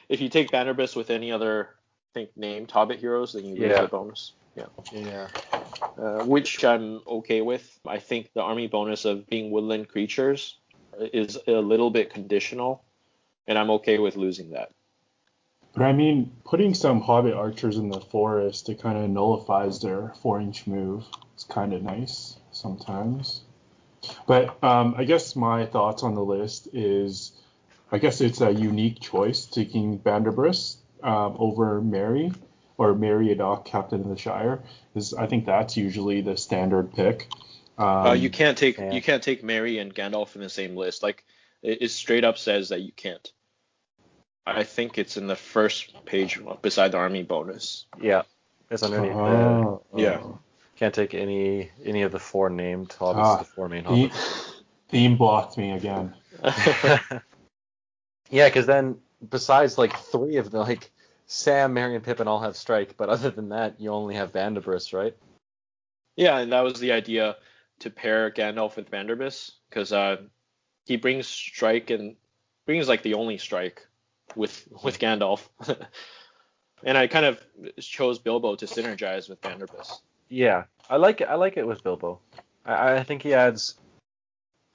if you take Bandobras with any other, I think named Hobbit heroes, then you lose Yeah. the bonus. Yeah, Yeah. uh, which I'm okay with. I think the army bonus of being woodland creatures is a little bit conditional, and I'm okay with losing that. But I mean, putting some Hobbit archers in the forest, it kind of nullifies their four-inch move. It's kind of nice sometimes. But um, I guess my thoughts on the list is, I guess it's a unique choice taking Bandobras um, over Merry or Meriadoc, Captain of the Shire. Is I think that's usually the standard pick. Um, uh, you can't take yeah. you can't take Merry and Gandalf in the same list. Like it, it straight up says that you can't. I think it's in the first page beside the army bonus. Yeah. It's underneath Oh, the yeah. oh. Can't take any any of the four named hobbits, Ah, the four main Theme, hobbits. theme blocked me again. (laughs) yeah, because then besides like three of the like Sam, Merry, and Pippin all have strike, but other than that, you only have Bandobras, right? Yeah, and that was the idea to pair Gandalf with Bandobras because uh, he brings strike and brings like the only strike with with Gandalf. (laughs) and I kind of chose Bilbo to synergize with Bandobras. Yeah, I like it. I like it with Bilbo. I, I think he adds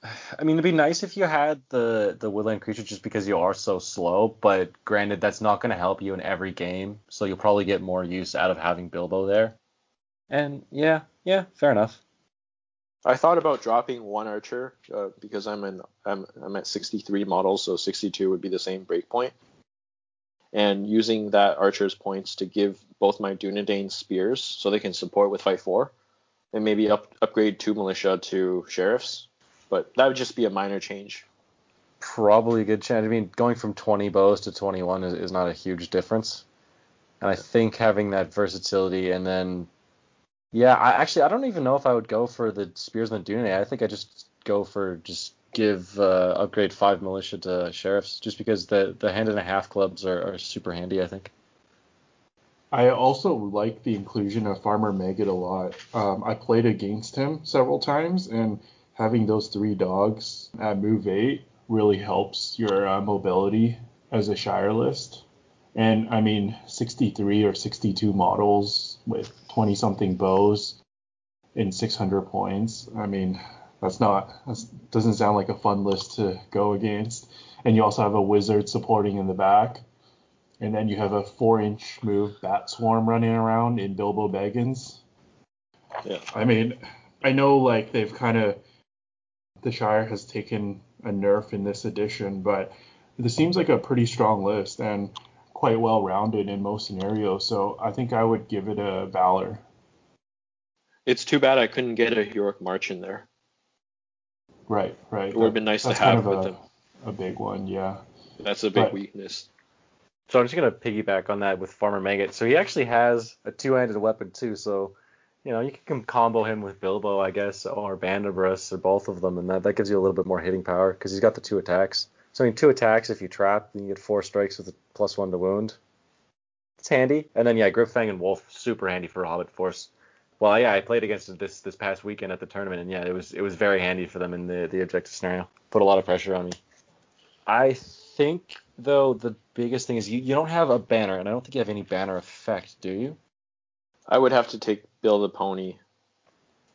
I mean, it'd be nice if you had the the woodland creature just because you are so slow. But granted, that's not going to help you in every game. So you'll probably get more use out of having Bilbo there. And yeah, yeah, fair enough. I thought about dropping one archer uh, because I'm in I'm, I'm at 63 models, so 62 would be the same breakpoint, and using that archer's points to give both my Dunedain spears so they can support with fight four, and maybe up, upgrade two militia to sheriffs, but that would just be a minor change. Probably a good change. I mean, going from 20 bows to 21 is, is not a huge difference. And I think having that versatility and then yeah, I actually I don't even know if I would go for the Spearsman Dune. I think I just go for just give uh, upgrade five militia to sheriffs, just because the the hand and a half clubs are, are super handy. I think. I also like the inclusion of Farmer Maggot a lot. Um, I played against him several times, and having those three dogs at move eight really helps your uh, mobility as a Shire list. And I mean, 63 or 62 models with 20 something bows in 600 points. I mean, that's not that doesn't sound like a fun list to go against. And you also have a wizard supporting in the back. And then you have a four inch move bat swarm running around in Bilbo Baggins. Yeah. I mean, I know like they've kind of the Shire has taken a nerf in this edition, but this seems like a pretty strong list and quite well rounded in most scenarios. So I think I would give it a Valor. It's too bad I couldn't get a heroic march in there. Right, right. It would have been nice to have kind of with a, a big one, yeah. That's a big but- weakness. So I'm just gonna piggyback on that with Farmer Maggot. So he actually has a two-handed weapon too. So you know you can combo him with Bilbo, I guess, or Bandobras, or both of them, and that, that gives you a little bit more hitting power because he's got the two attacks. So I mean, two attacks if you trap, then you get four strikes with a plus one to wound. It's handy. And then yeah, Gripfang and Wolf super handy for Hobbit Force. Well, yeah, I played against it this this past weekend at the tournament, and yeah, it was it was very handy for them in the the objective scenario. Put a lot of pressure on me. I think though the biggest thing is you, you don't have a banner, and I don't think you have any banner effect, do you? I would have to take Bill the Pony.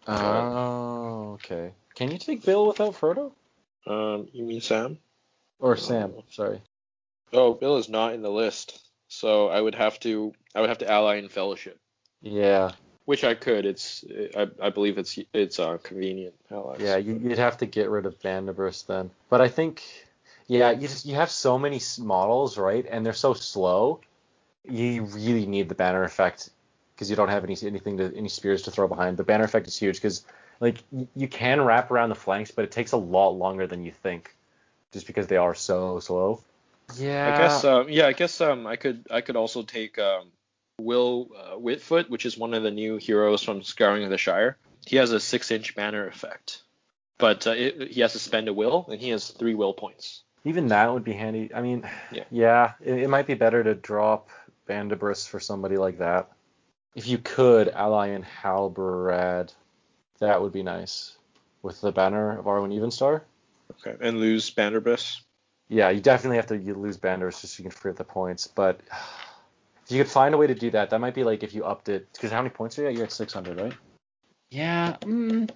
Oh, okay. Can you take Bill without Frodo? Um, you mean Sam? Or Sam? Sorry. Oh, Bill is not in the list, so I would have to I would have to ally in Fellowship, Yeah, which I could. It's I, I believe it's it's uh, convenient allies. yeah. You, you'd have to get rid of Bandobras then. But I think, yeah, you just you have so many models, right? And they're so slow. You really need the banner effect because you don't have any anything to any spears to throw behind. The banner effect is huge because like y- you can wrap around the flanks, but it takes a lot longer than you think, just because they are so slow. Yeah. I guess um, yeah, I guess um, I could I could also take um, Will uh, Whitfoot, which is one of the new heroes from Scouring of the Shire. He has a six-inch banner effect, but uh, it, he has to spend a will, and he has three will points. Even that would be handy. I mean, Yeah. yeah, it, it might be better to drop Bandobras for somebody like that. If you could ally in Halbarad, that would be nice. With the banner of Arwen Evenstar. Okay, and lose Bandobras. Yeah, you definitely have to you lose Bandobras just so you can free up the points. But if you could find a way to do that, that might be like if you upped it. Because how many points are you at? You're at 600, right? Yeah, mm,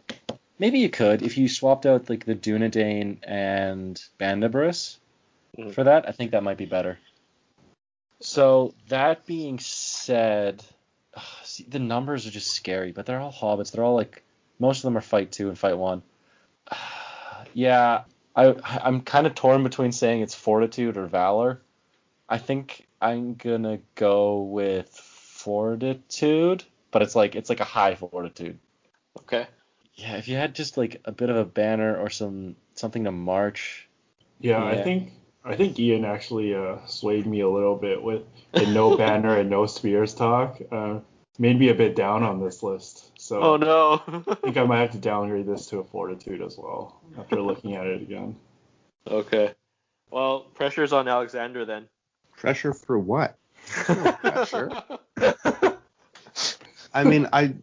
maybe you could. If you swapped out like the Dunedain and Bandobras Mhm. for that, I think that might be better. So that being said, ugh, see, the numbers are just scary, but they're all hobbits. They're all like most of them are fight two and fight one. (sighs) yeah, I I'm kind of torn between saying it's fortitude or valor. I think I'm gonna go with fortitude, but it's like it's like a high fortitude. Okay. Yeah, if you had just like a bit of a banner or some something to march. Yeah, Yeah. I think I think Ian actually uh, swayed me a little bit with the no (laughs) banner and no spears talk. Uh, made me a bit down on this list. So Oh no. I think I might have to downgrade this to a fortitude as well after looking at it again. okay. Well, pressure's on Alexander then. Pressure for what? (laughs) Pressure. I mean, I,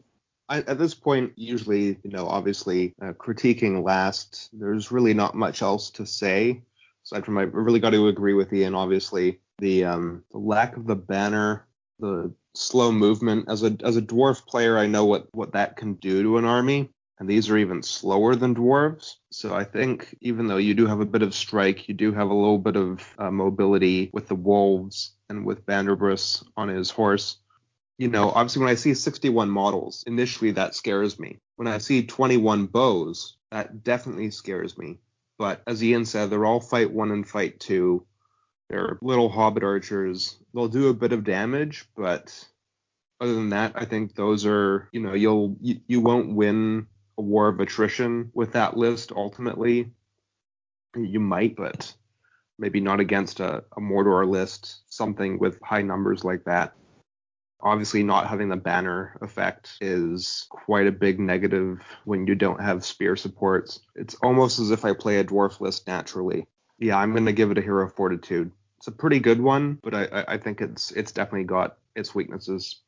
I at this point usually, you know, obviously uh, critiquing last, there's really not much else to say aside from I really got to agree with Ian. Obviously, the um, the lack of the banner, the slow movement. As a as a dwarf player, I know what what that can do to an army. and these are even slower than dwarves. So I think even though you do have a bit of strike, you do have a little bit of uh, mobility with the wolves and with Bandobras on his horse. You know, obviously when I see 61 models, initially that scares me. When I see 21 bows, that definitely scares me. But as Ian said, they're all fight one and fight two. They're little hobbit archers. They'll do a bit of damage, but other than that, I think those are, you know, you'll you, you won't win a war of attrition with that list ultimately. You might, but maybe not against a, a Mordor list, something with high numbers like that. Obviously, not having the banner effect is quite a big negative when you don't have spear supports. It's almost as if I play a dwarf list naturally. Yeah, I'm going to give it a hero fortitude. It's a pretty good one, but I, I think it's it's definitely got its weaknesses.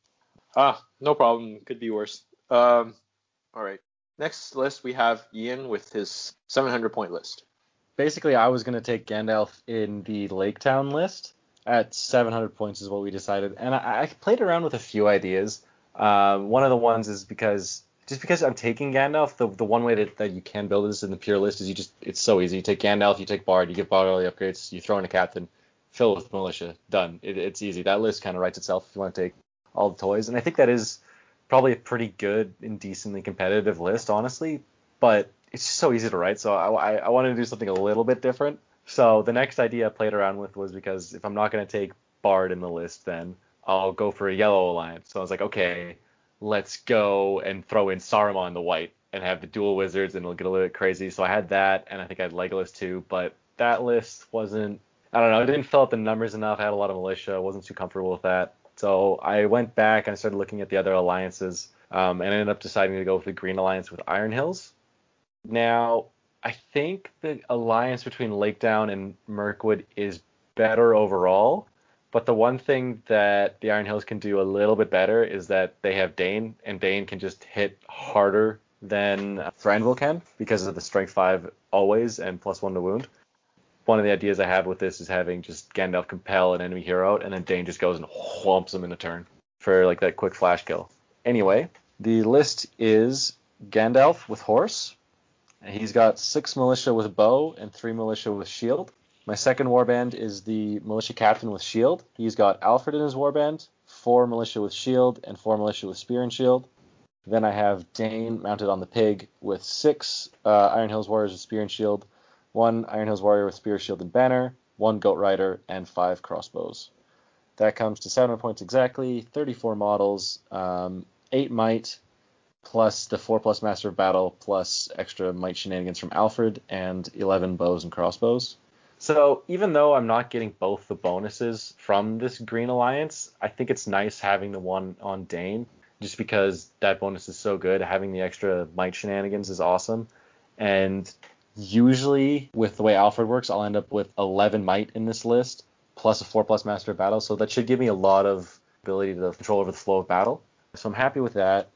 Ah, no problem. Could be worse. Um, all right. Next list we have Ian with his 700 point list. Basically, I was going to take Gandalf in the Lake Town list at 700 points is what we decided, and I, I played around with a few ideas. Uh, one of the ones is because just because I'm taking Gandalf, the, the one way that, that you can build this in the pure list is you just it's so easy. You take Gandalf, you take Bard, you give Bard all the upgrades, you throw in a captain, fill with militia, done. It, it's easy. That list kind of writes itself if you want to take all the toys, and I think that is probably a pretty good and decently competitive list, honestly. But it's just so easy to write, so I, I, I wanted to do something a little bit different. So the next idea I played around with was because if I'm not going to take Bard in the list, then I'll go for a yellow alliance. So I was like, okay, let's go and throw in Saruman the white and have the dual wizards, and it'll get a little bit crazy. So I had that, and I think I had Legolas too, but that list wasn't. I don't know. It didn't fill out the numbers enough. I had a lot of militia. I wasn't too comfortable with that. So I went back and I started looking at the other alliances, um, and I ended up deciding to go with the Green Alliance with Iron Hills. Now, I think the alliance between Lake Town and Mirkwood is better overall, but the one thing that the Iron Hills can do a little bit better is that they have Dain, and Dain can just hit harder than uh, Thranduil can because of the Strength 5 always and plus 1 to wound one of the ideas I have with this is having just Gandalf compel an enemy hero out, and then Dain just goes and whomps him in a turn for like that quick flash kill. Anyway, the list is Gandalf with horse. He's got six militia with bow and three militia with shield. My second warband is the militia captain with shield. He's got Alfrid in his warband, four militia with shield, and four militia with spear and shield. Then I have Dain mounted on the pig with six uh, Iron Hills warriors with spear and shield, one Iron Hills Warrior with Spear, Shield, and Banner, one Goat Rider, and five crossbows. That comes to 700 points exactly, 34 models, um, 8 might, plus the 4 plus Master of Battle, plus extra might shenanigans from Alfrid, and 11 bows and crossbows. So even though I'm not getting both the bonuses from this Green Alliance, I think it's nice having the one on Dain, just because that bonus is so good. Having the extra might shenanigans is awesome. And Usually, with the way Alfrid works, I'll end up with 11 might in this list, plus a 4 plus master of battle. So that should give me a lot of ability to control over the flow of battle. So I'm happy with that.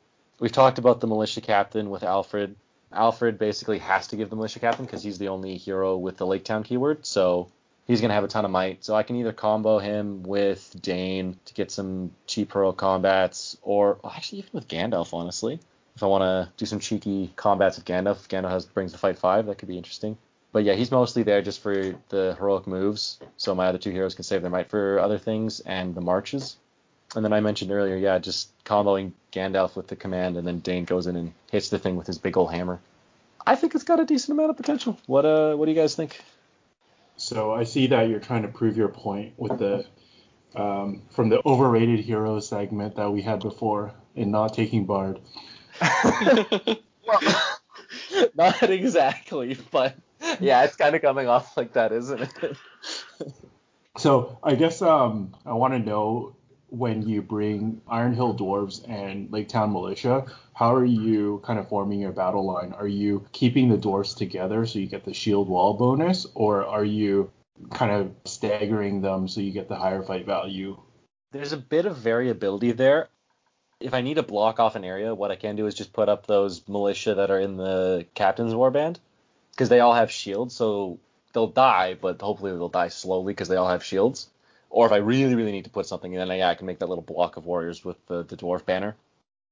We've talked about the militia captain with Alfrid. Alfrid basically has to give the militia captain because he's the only hero with the Lake Town keyword. So he's to have a ton of might. So I can either combo him with Dain to get some cheap hero combats, or actually even with Gandalf, honestly if I want to do some cheeky combats with Gandalf, if Gandalf has, brings the fight five, that could be interesting. But yeah, he's mostly there just for the heroic moves, so my other two heroes can save their might for other things and the marches. And then I mentioned earlier, yeah, just comboing Gandalf with the command, and then Dain goes in and hits the thing with his big old hammer. I think it's got a decent amount of potential. What uh, what do you guys think? So I see that you're trying to prove your point with the um, from the overrated hero segment that we had before in not taking Bard. (laughs) well, (laughs) not exactly, but yeah, it's kind of coming off like that, isn't it? so I guess um, I want to know when you bring Iron Hill Dwarves and Lake Town Militia, how are you kind of forming your battle line? Are you keeping the dwarves together so you get the shield wall bonus, or are you kind of staggering them so you get the higher fight value? There's a bit of variability there if I need to block off an area, what I can do is just put up those militia that are in the captain's warband because they all have shields, so they'll die, but hopefully they'll die slowly because they all have shields. Or if I really, really need to put something in, then yeah, I can make that little block of warriors with the, the dwarf banner.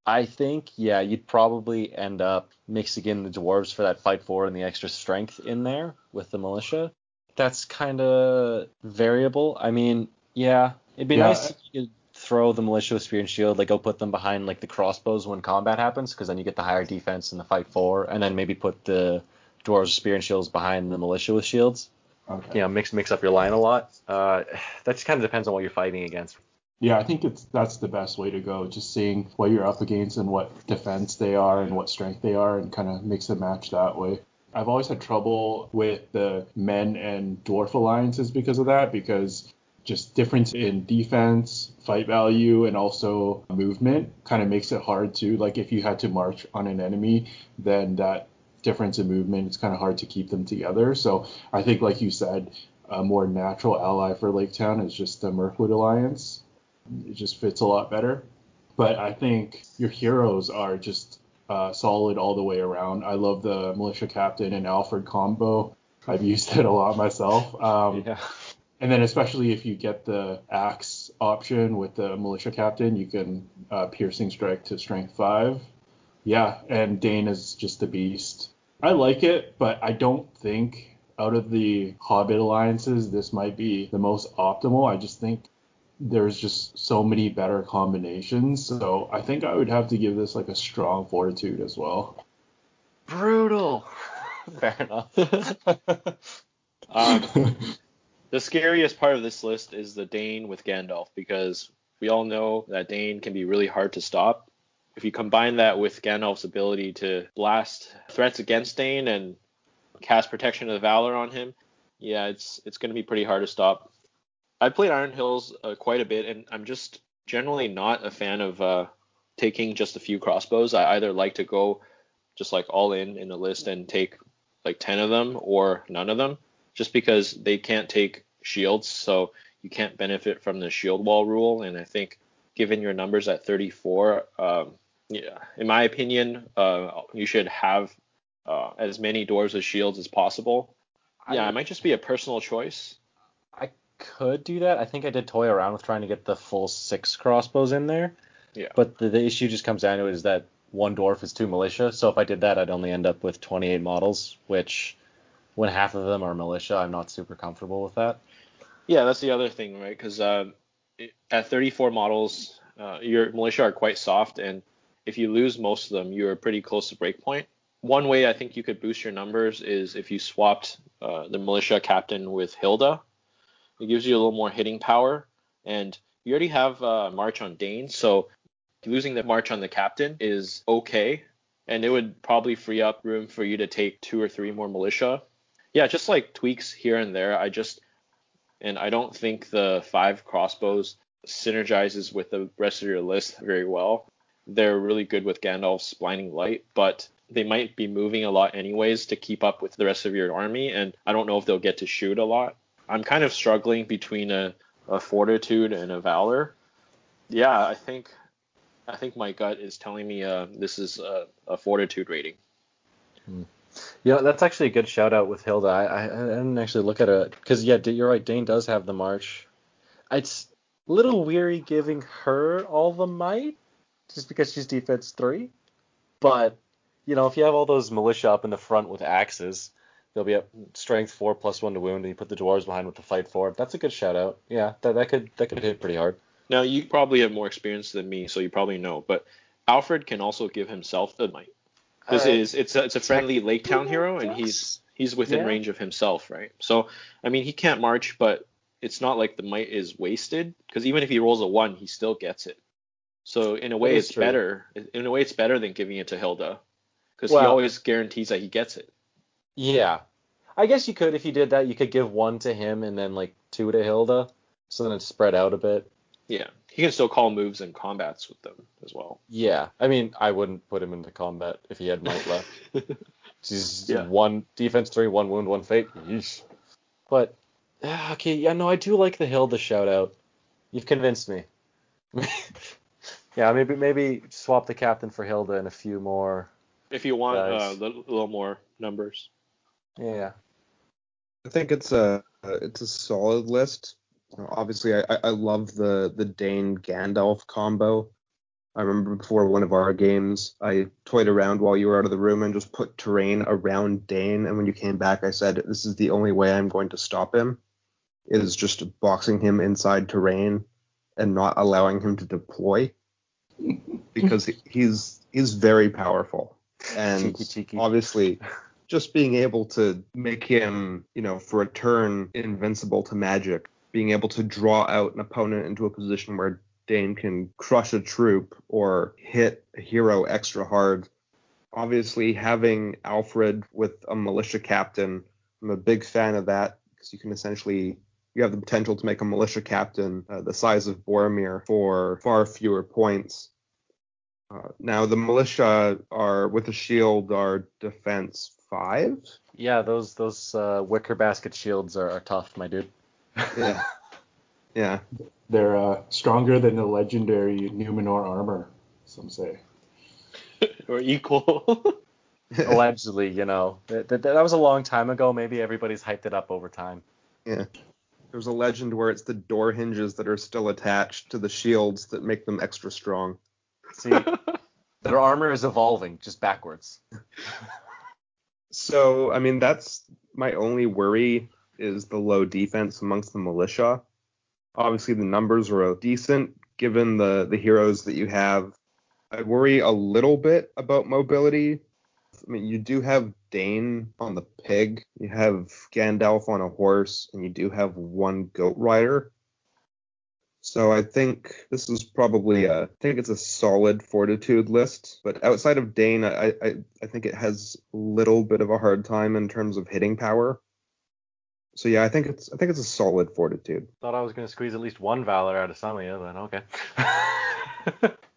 I think, yeah, you'd probably end up mixing in the dwarves for that fight four and the extra strength in there with the militia. That's kind of variable. I mean, yeah, it'd be Yeah. nice if you could throw the militia with spear and shield, like go put them behind like the crossbows when combat happens, because then you get the higher defense in the fight four, and then maybe put the dwarves with spear and shields behind the militia with shields. Okay. You know, mix mix up your line a lot. Uh, that just kind of depends on what you're fighting against. Yeah, I think it's that's the best way to go. Just seeing what you're up against and what defense they are and what strength they are, and kind of mix and match that way. I've always had trouble with the men and dwarf alliances because of that, because just difference in defense, fight value, and also movement kind of makes it hard to like if you had to march on an enemy, then that difference in movement it's kind of hard to keep them together. So I think, like you said, a more natural ally for Lake Town is just the Mirkwood Alliance. It just fits a lot better. But I think your heroes are just uh, solid all the way around. I love the militia captain and Alfrid combo. I've used it a lot myself. Um, Yeah. and then especially if you get the axe option with the militia captain, you can uh, piercing strike to strength five. Yeah, and Dain is just a beast. I like it, but I don't think out of the Hobbit alliances, this might be the most optimal. I just think there's just so many better combinations. So I think I would have to give this like a strong fortitude as well. Brutal. (laughs) Fair enough. (laughs) Um, the scariest part of this list is the Dain with Gandalf because we all know that Dain can be really hard to stop. If you combine that with Gandalf's ability to blast threats against Dain and cast Protection of the Valar on him, yeah, it's it's going to be pretty hard to stop. I played Iron Hills uh, quite a bit, and I'm just generally not a fan of uh, taking just a few crossbows. I either like to go just like all in in a list and take like 10 of them or none of them just because they can't take shields so you can't benefit from the shield wall rule and i think given your numbers at 34 um, yeah in my opinion uh, you should have uh, as many doors with shields as possible yeah it might just be a personal choice I could do that. I think I did toy around with trying to get the full six crossbows in there. Yeah. But the, the issue just comes down to it is that one dwarf is two militia. So if I did that, I'd only end up with 28 models, which when half of them are militia, I'm not super comfortable with that. Yeah, that's the other thing, right? Because it- at 34 models, uh, your militia are quite soft, and if you lose most of them, you're pretty close to breakpoint. One way I think you could boost your numbers is if you swapped uh, the militia captain with Hilda. It gives you a little more hitting power, and you already have uh, March on Dain, so losing the March on the captain is okay, and it would probably free up room for you to take two or three more militia. Yeah, just like tweaks here and there. I just and I don't think the five crossbows synergizes with the rest of your list very well. They're really good with Gandalf's blinding light, but they might be moving a lot anyways to keep up with the rest of your army, and I don't know if they'll get to shoot a lot. I'm kind of struggling between a, a fortitude and a valor. Yeah, I think I think my gut is telling me uh, this is a, a fortitude rating. Yeah, that's actually a good shout out with Hilda. I, I, I didn't actually look at it because yeah, you're right. Dain does have the march. It's a little weary giving her all the might just because she's defense three. But you know, if you have all those militia up in the front with axes, they'll be up strength four plus one to wound, and you put the dwarves behind with the fight four. That's a good shout out. Yeah, that that could that could hit pretty hard. Now you probably have more experience than me, so you probably know. But Alfrid can also give himself the might. This is it's a, it's a friendly Lake Town hero, and he's he's within Yeah. range of himself, right? So I mean, he can't march, but it's not like the might is wasted because even if he rolls a one, he still gets it. So in a way, it's true. better. In a way, it's better than giving it to Hilda because he always guarantees that he gets it. Yeah, I guess you could if you did that. You could give one to him and then like two to Hilda, so then it's spread out a bit. Yeah, he can still call moves and combats with them as well. Yeah, I mean, I wouldn't put him into combat if he had might left. (laughs) He's Yeah. one defense three, one wound, one fate. Yeesh. But ah, okay, yeah, no, I do like the Hilda shout out. You've convinced me. (laughs) yeah, maybe maybe swap the captain for Hilda and a few more. If you want a Guys. little, little more numbers. Yeah. I think it's a it's a solid list. Obviously, I, I I love the the Dain Gandalf combo. I remember before one of our games, I toyed around while you were out of the room and just put terrain around Dain. And when you came back, I said, This is the only way I'm going to stop him, is just boxing him inside terrain and not allowing him to deploy. Because he's he's very powerful. And Cheeky, cheeky. obviously (laughs) just being able to make him, you know, for a turn invincible to magic, being able to draw out an opponent into a position where Dain can crush a troop or hit a hero extra hard. Obviously, having Alfrid with a militia captain, I'm a big fan of that because you can essentially you have the potential to make a militia captain uh, the size of Boromir for far fewer points. Uh, now the militia are with a shield are defense five. Yeah, those those uh, wicker basket shields are, are tough, my dude. Yeah. (laughs) yeah. They're uh, stronger than the legendary Numenor armor, some say. (laughs) or equal. (laughs) Allegedly, you know, that, that, that was a long time ago. Maybe everybody's hyped it up over time. Yeah. There's a legend where it's the door hinges that are still attached to the shields that make them extra strong. See, (laughs) their armor is evolving just backwards. So, I mean, that's my only worry is the low defense amongst the militia. Obviously, the numbers are decent given the the heroes that you have. I worry a little bit about mobility. I mean, you do have Dain on the pig, you have Gandalf on a horse, and you do have one goat rider. So I think this is probably a, I think it's a solid fortitude list. But outside of Dain, I, I, I think it has a little bit of a hard time in terms of hitting power. So yeah, I think it's I think it's a solid fortitude. Thought I was to squeeze at least one Valor out of you, but okay. (laughs)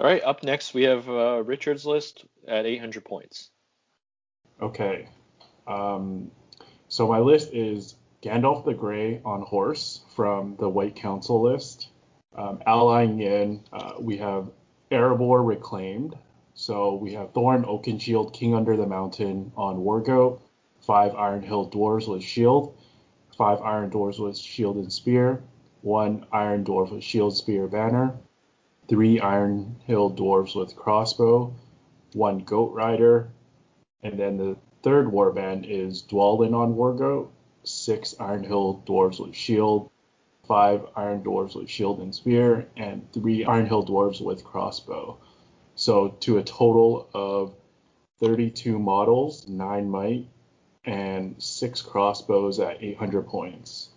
All right, up next we have uh, Richard's list at 800 points. Okay. Um, so my list is Gandalf the Grey on horse from the White Council list. Um, allying in, uh, we have Erebor Reclaimed. So we have Thorin Oakenshield, King Under the Mountain on Wargoat. Five Iron Hill Dwarves with Shield. Five Iron Dwarves with Shield and Spear. One Iron Dwarf with Shield, Spear, Banner. Three Iron Hill Dwarves with Crossbow. One Goat Rider. And then the third warband is Dwalin on Wargoat six Iron Hill dwarves with shield, five Iron dwarves with shield and spear, and three Iron Hill dwarves with crossbow. So to a total of 32 models, nine might, and six crossbows at 800 points.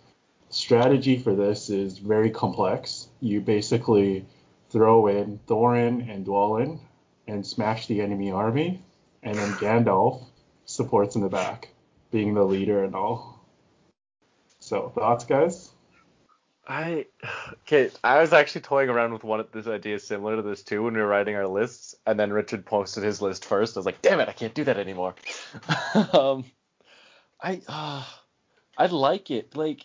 Strategy for this is very complex. You basically throw in Thorin and Dwalin and smash the enemy army, and then Gandalf supports in the back, being the leader and all. So thoughts, guys? I okay. I was actually toying around with one of this idea similar to this too when we were writing our lists, and then Richard posted his list first. I was like, damn it, I can't do that anymore. (laughs) um, I uh, I like it. Like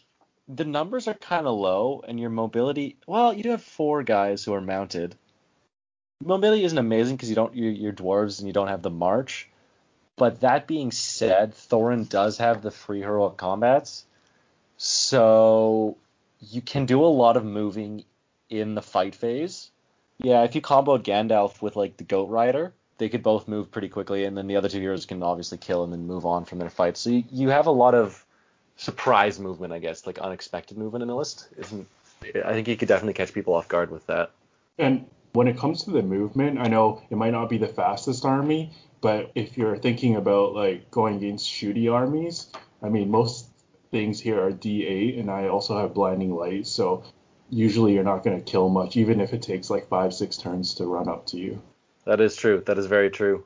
the numbers are kind of low, and your mobility. Well, you do have four guys who are mounted. Mobility isn't amazing because you don't you're, you're dwarves and you don't have the march. But that being said, Thorin does have the free heroic combats. So you can do a lot of moving in the fight phase. Yeah, if you comboed Gandalf with like the Goat Rider, they could both move pretty quickly, and then the other two heroes can obviously kill and then move on from their fight. So you, you have a lot of surprise movement, I guess, like unexpected movement in the list. Isn't I think you could definitely catch people off guard with that. And when it comes to the movement, I know it might not be the fastest army, but if you're thinking about like going against shooty armies, I mean most things here are D8, and I also have blinding light, so usually you're not going to kill much, even if it takes like five, six turns to run up to you. That is true. That is very true.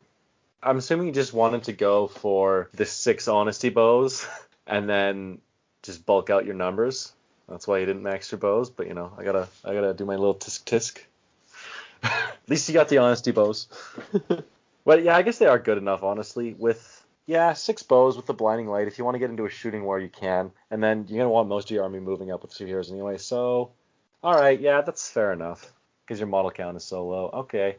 I'm assuming you just wanted to go for the six honesty bows (laughs) and then just bulk out your numbers. That's why you didn't max your bows, but you know, I gotta I gotta do my little tisk tisk. (laughs) At least you got the honesty bows. (laughs) but yeah, I guess they are good enough, honestly. With yeah, six bows with the blinding light. If you want to get into a shooting war, you can. And then you're gonna want most of your army moving up with two heroes anyway. So, all right, yeah, that's fair enough because your model count is so low. Okay,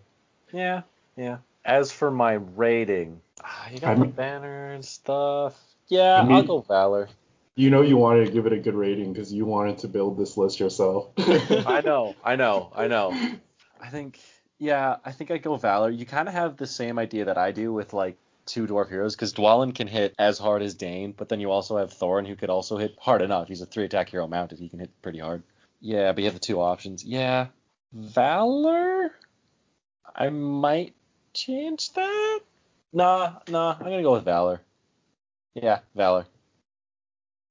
yeah, yeah. As for my rating, ah, (sighs) you got I the banner and stuff. Yeah, I I'll go Valor. You know you wanted to give it a good rating because you wanted to build this list yourself. (laughs) I know, I know, I know. (laughs) I think yeah, I think I'd go Valor. You kind of have the same idea that I do with like two dwarf heroes because Dwalin can hit as hard as Dain, but then you also have Thorin who could also hit hard enough. He's a three attack hero mounted. He can hit pretty hard. Yeah, but you have the two options. Yeah, Valor. I might change that. Nah, nah. I'm gonna go with Valor. Yeah, Valor.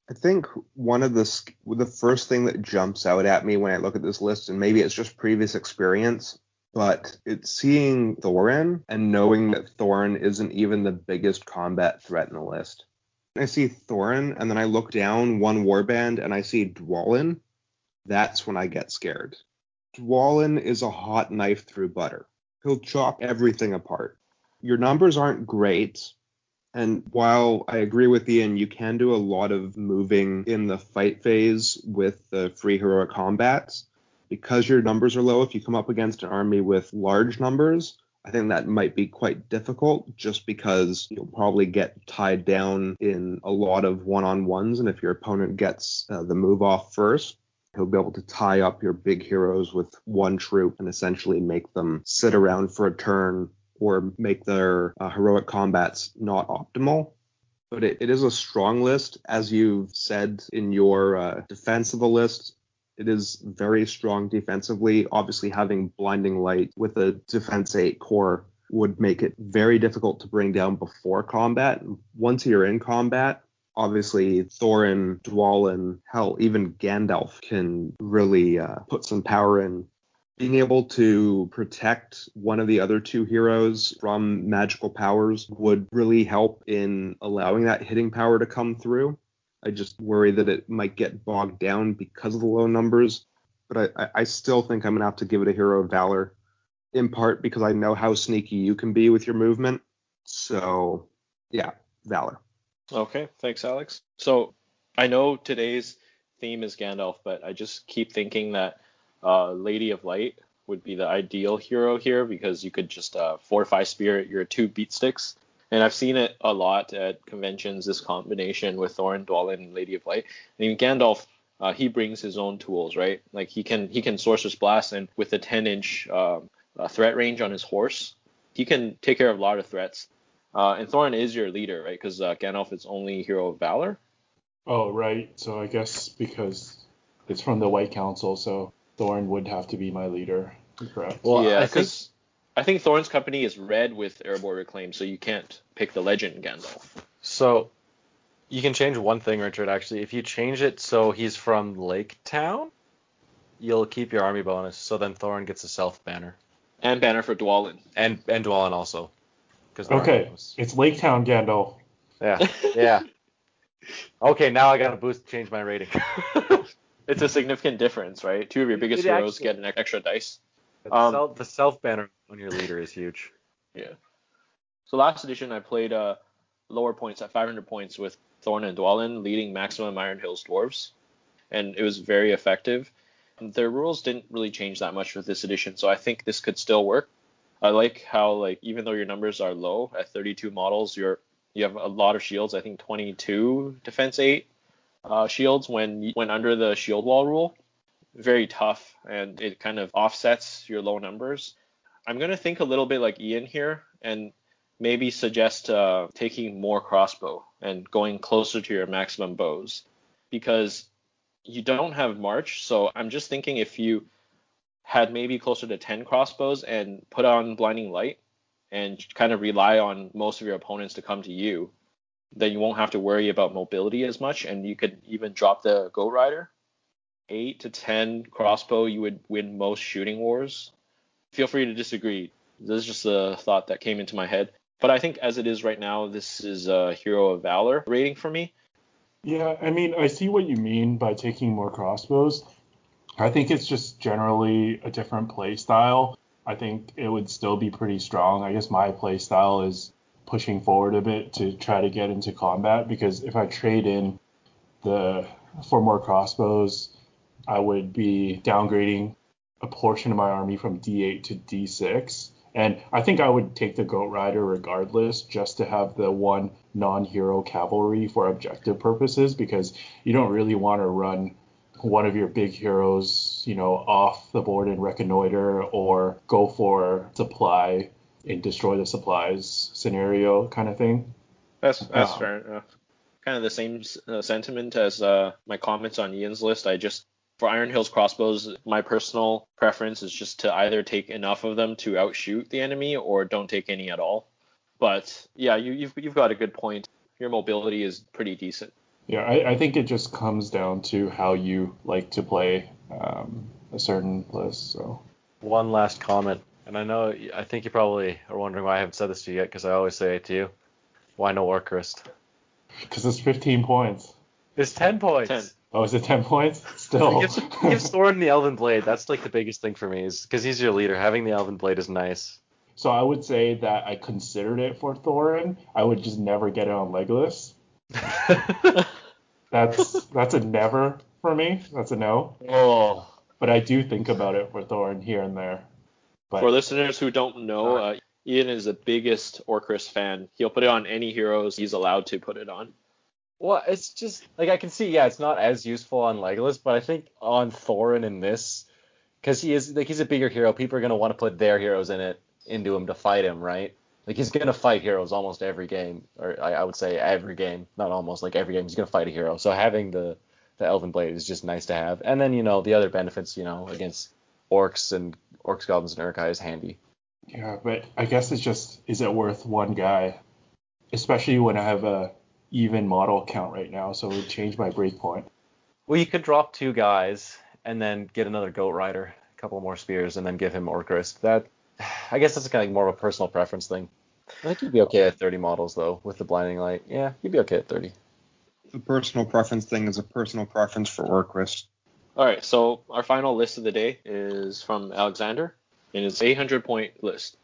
I think one of the the first thing that jumps out at me when I look at this list, and maybe it's just previous experience, but it's seeing Thorin and knowing that Thorin isn't even the biggest combat threat in the list. I see Thorin, and then I look down one warband and I see Dwalin. That's when I get scared. Dwalin is a hot knife through butter. He'll chop everything apart. Your numbers aren't great, and while I agree with Ian, you can do a lot of moving in the fight phase with the free heroic combats. Because your numbers are low, if you come up against an army with large numbers, I think that might be quite difficult just because you'll probably get tied down in a lot of one on ones. And if your opponent gets uh, the move off first, he'll be able to tie up your big heroes with one troop and essentially make them sit around for a turn or make their uh, heroic combats not optimal. But it, it is a strong list. As you've said in your uh, defense of the list, it is very strong defensively. Obviously, having blinding light with a defense 8 core would make it very difficult to bring down before combat. Once you're in combat, obviously Thorin, Dwalin, hell, even Gandalf can really uh, put some power in. Being able to protect one of the other two heroes from magical powers would really help in allowing that hitting power to come through. I just worry that it might get bogged down because of the low numbers. But I, I still think I'm gonna have to give it a hero of valor, in part because I know how sneaky you can be with your movement. So yeah, valor. Okay, thanks, Alex. So I know today's theme is Gandalf, but I just keep thinking that uh, Lady of Light would be the ideal hero here because you could just uh, fortify spirit your two beat sticks and I've seen it a lot at conventions. This combination with Thorin, Dwalin, and Lady of Light. I mean, Gandalf, uh, he brings his own tools, right? Like he can he can sorcerous blast, and with a 10 inch um, uh, threat range on his horse, he can take care of a lot of threats. Uh, and Thorin is your leader, right? Because uh, Gandalf is only hero of valor. Oh, right. So I guess because it's from the White Council, so Thorin would have to be my leader. Correct. Well, yeah, because I think Thorin's company is red with Erebor Reclaim, so you can't pick the legend Gandalf. So you can change one thing, Richard. Actually, if you change it so he's from Lake Town, you'll keep your army bonus. So then Thorin gets a self banner. And banner for Dwalin. And and Dwalin also. Okay, it's Lake Town Gandalf. Yeah, yeah. (laughs) okay, now I gotta boost, change my rating. (laughs) it's a significant difference, right? Two of your biggest It heroes actually- get an extra dice. The Um, self, the self banner on your leader is huge. Yeah. So last edition, I played uh, lower points at 500 points with Thorin and Dwalin leading maximum Iron Hills dwarves, and it was very effective. Their rules didn't really change that much with this edition, so I think this could still work. I like how like even though your numbers are low at 32 models, you're you have a lot of shields. I think 22 defense eight uh, shields when when under the shield wall rule. Very tough, and it kind of offsets your low numbers. I'm gonna think a little bit like Ian here, and maybe suggest uh, taking more crossbow and going closer to your maximum bows, because you don't have March. So I'm just thinking if you had maybe closer to 10 crossbows and put on blinding light and kind of rely on most of your opponents to come to you, then you won't have to worry about mobility as much, and you could even drop the Goat Rider. Eight to 10 crossbow, you would win most shooting wars feel free to disagree. This is just a thought that came into my head. But I think as it is right now, this is a hero of valor rating for me. Yeah, I mean, I see what you mean by taking more crossbows. I think it's just generally a different play style. I think it would still be pretty strong. I guess my play style is pushing forward a bit to try to get into combat because if I trade in the for more crossbows, I would be downgrading a portion of my army from D8 to D6. And I think I would take the Goat Rider regardless, just to have the one non hero cavalry for objective purposes, because you don't really want to run one of your big heroes, you know, off the board and reconnoiter or go for supply and destroy the supplies scenario kind of thing. That's that's Um, fair enough. Kind of the same uh, sentiment as uh, my comments on Ian's list. I just for Iron Hills crossbows, my personal preference is just to either take enough of them to outshoot the enemy or don't take any at all. But yeah, you, you've you've got a good point. Your mobility is pretty decent. Yeah, I, I think it just comes down to how you like to play um, a certain list. So One last comment, and I know I think you probably are wondering why I haven't said this to you yet, because I always say it to you. Why no Orcrist? because it's 15 points. It's ten points. 10. Oh, is it 10 points? Still. Give, give (laughs) Thorin the Elven Blade. That's like the biggest thing for me, is because he's your leader. Having the Elven Blade is nice. so I would say that I considered it for Thorin. I would just never get it on Legolas. (laughs) That's that's a never for me. That's a no. oh, But I do think about it for Thorin here and there. But For listeners who don't know, uh, Ian is the biggest Orcrist fan. He'll put it on any heroes he's allowed to put it on. well, it's just like I can see. Yeah, it's not as useful on Legolas, but I think on Thorin in this, because he is like he's a bigger hero. People are gonna want to put their heroes in it into him to fight him, right? Like he's gonna fight heroes almost every game, or I, I would say every game, not almost like every game. He's gonna fight a hero. So having the the Elven Blade is just nice to have. And then you know the other benefits, you know, against orcs and orcs, goblins, and Uruk-hai is handy. yeah, but I guess it's just is it worth one guy? Especially when I have a even model count right now, so it would change my breakpoint. Well, you could drop two guys and then get another goat rider, a couple more spears, and then give him Orcrist. That, I guess that's kind of more of a personal preference thing. I think you'd be okay at 30 models though with the blinding light. Yeah, you'd be okay at 30. The personal preference thing is a personal preference for Orcrist. All right, so our final list of the day is from Alexander, and it's 800 point list.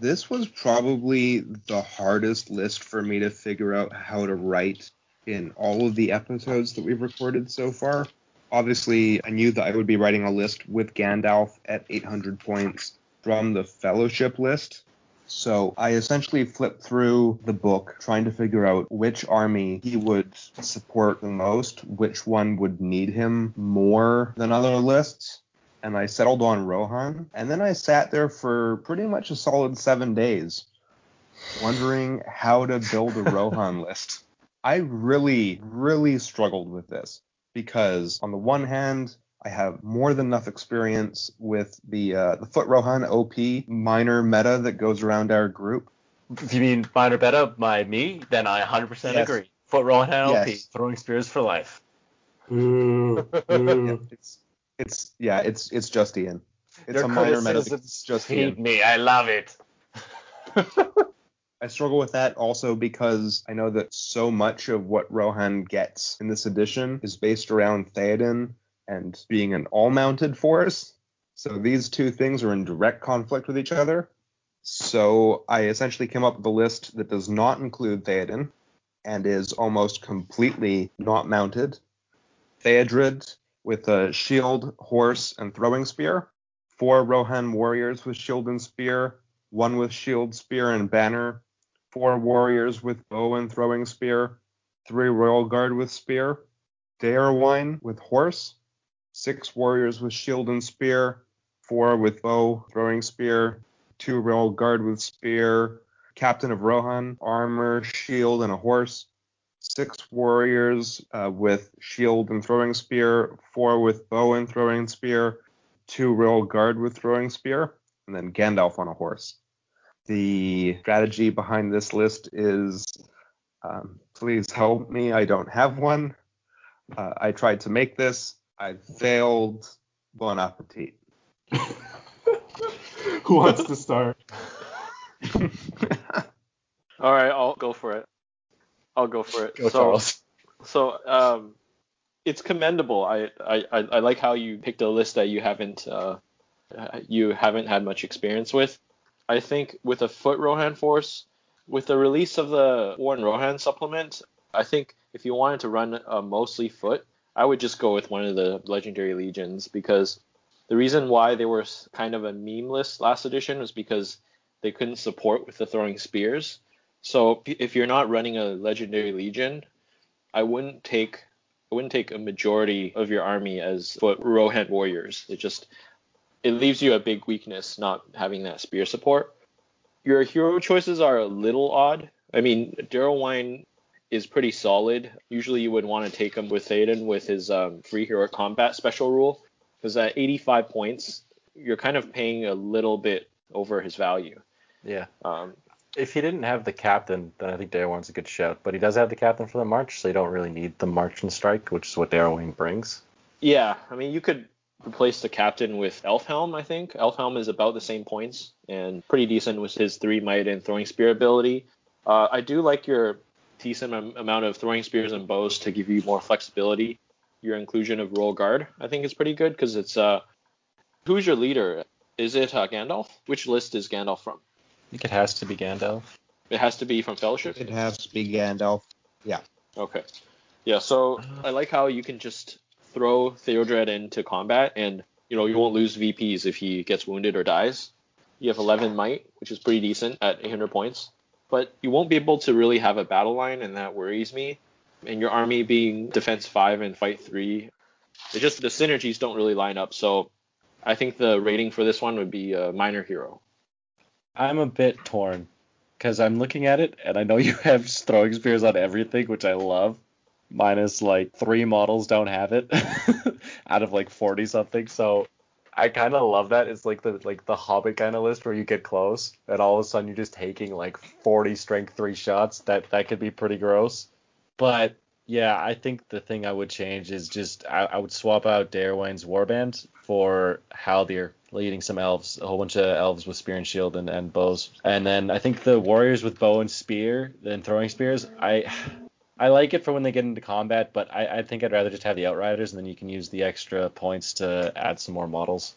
This was probably the hardest list for me to figure out how to write in all of the episodes that we've recorded so far. Obviously, I knew that I would be writing a list with Gandalf at 800 points from the Fellowship list. So I essentially flipped through the book trying to figure out which army he would support the most, which one would need him more than other lists and I settled on Rohan. And then I sat there for pretty much a solid seven days, wondering how to build a Rohan (laughs) list. I really, really struggled with this because on the one hand, I have more than enough experience with the uh, the Foot Rohan OP minor meta that goes around our group. If you mean minor meta by me, then I 100% Yes. agree. Foot Rohan LP, Yes. throwing spears for life. Ooh, ooh. (laughs) It's it's yeah, it's it's just Ian. It's Your a minor meta. It's just feed Ian. me. I love it. (laughs) I struggle with that also because I know that so much of what Rohan gets in this edition is based around Theoden and being an all-mounted force. So these two things are in direct conflict with each other. So I essentially came up with a list that does not include Theoden and is almost completely not mounted. Theodred with a shield, horse, and throwing spear. Four Rohan warriors with shield and spear. One with shield, spear, and banner. Four warriors with bow and throwing spear. Three Royal Guard with spear. Déorwine with horse. Six warriors with shield and spear. Four with bow, throwing spear. Two Royal Guard with spear. Captain of Rohan, armor, shield, and a horse six warriors uh, with shield and throwing spear, four with bow and throwing spear, two royal guard with throwing spear, and then Gandalf on a horse. The strategy behind this list is um, please help me, I don't have one. Uh, I tried to make this, I failed. Bon appetit. (laughs) Who wants to start? (laughs) All right, I'll go for it. I'll go for it. Go, so, Charles. so um, it's commendable. I, I I I like how you picked a list that you haven't uh, you haven't had much experience with. I think with a foot Rohan force, with the release of the War in Rohan supplement, I think if you wanted to run a mostly foot, I would just go with one of the legendary legions because the reason why they were kind of a meme list last edition was because they couldn't support with the throwing spears. So if- you're not running a legendary legion, I wouldn't take I wouldn't take a majority of your army as foot Rohan warriors. It just it leaves you a big weakness not having that spear support. Your hero choices are a little odd. I mean, Darrell is pretty solid. Usually you would want to take him with Theoden with his um, free hero combat special rule because at 85 points, you're kind of paying a little bit over his value. Yeah. Um, if he didn't have the captain, then I think Déorwine's a good shout. But he does have the captain for the march, so you don't really need the march and strike, which is what Darrowwayne brings. Yeah, I mean you could replace the captain with Elfhelm. I think Elfhelm is about the same points and pretty decent with his three might and throwing spear ability. Uh, I do like your decent amount of throwing spears and bows to give you more flexibility. Your inclusion of royal guard, I think, is pretty good because it's uh, who's your leader? Is it uh, Gandalf? Which list is Gandalf from? I think it has to be Gandalf. It has to be from Fellowship. It has to be Gandalf. Yeah. Okay. Yeah. So I like how you can just throw Theodred into combat, and you know you won't lose VPs if he gets wounded or dies. You have 11 might, which is pretty decent at 800 points, but you won't be able to really have a battle line, and that worries me. And your army being defense five and fight three, it just the synergies don't really line up. So I think the rating for this one would be a minor hero. I'm a bit torn because I'm looking at it and I know (laughs) you have throwing spears on everything, which I love. Minus like three models don't have it (laughs) out of like 40 something. So I kind of love that. It's like the like the Hobbit kind of list where you get close and all of a sudden you're just taking like 40 strength three shots. That that could be pretty gross. But yeah, I think the thing I would change is just I, I would swap out Déorwine's warband for Haldir leading some elves, a whole bunch of elves with spear and shield and, and bows. And then I think the warriors with bow and spear and throwing spears, I I like it for when they get into combat, but I, I think I'd rather just have the outriders and then you can use the extra points to add some more models.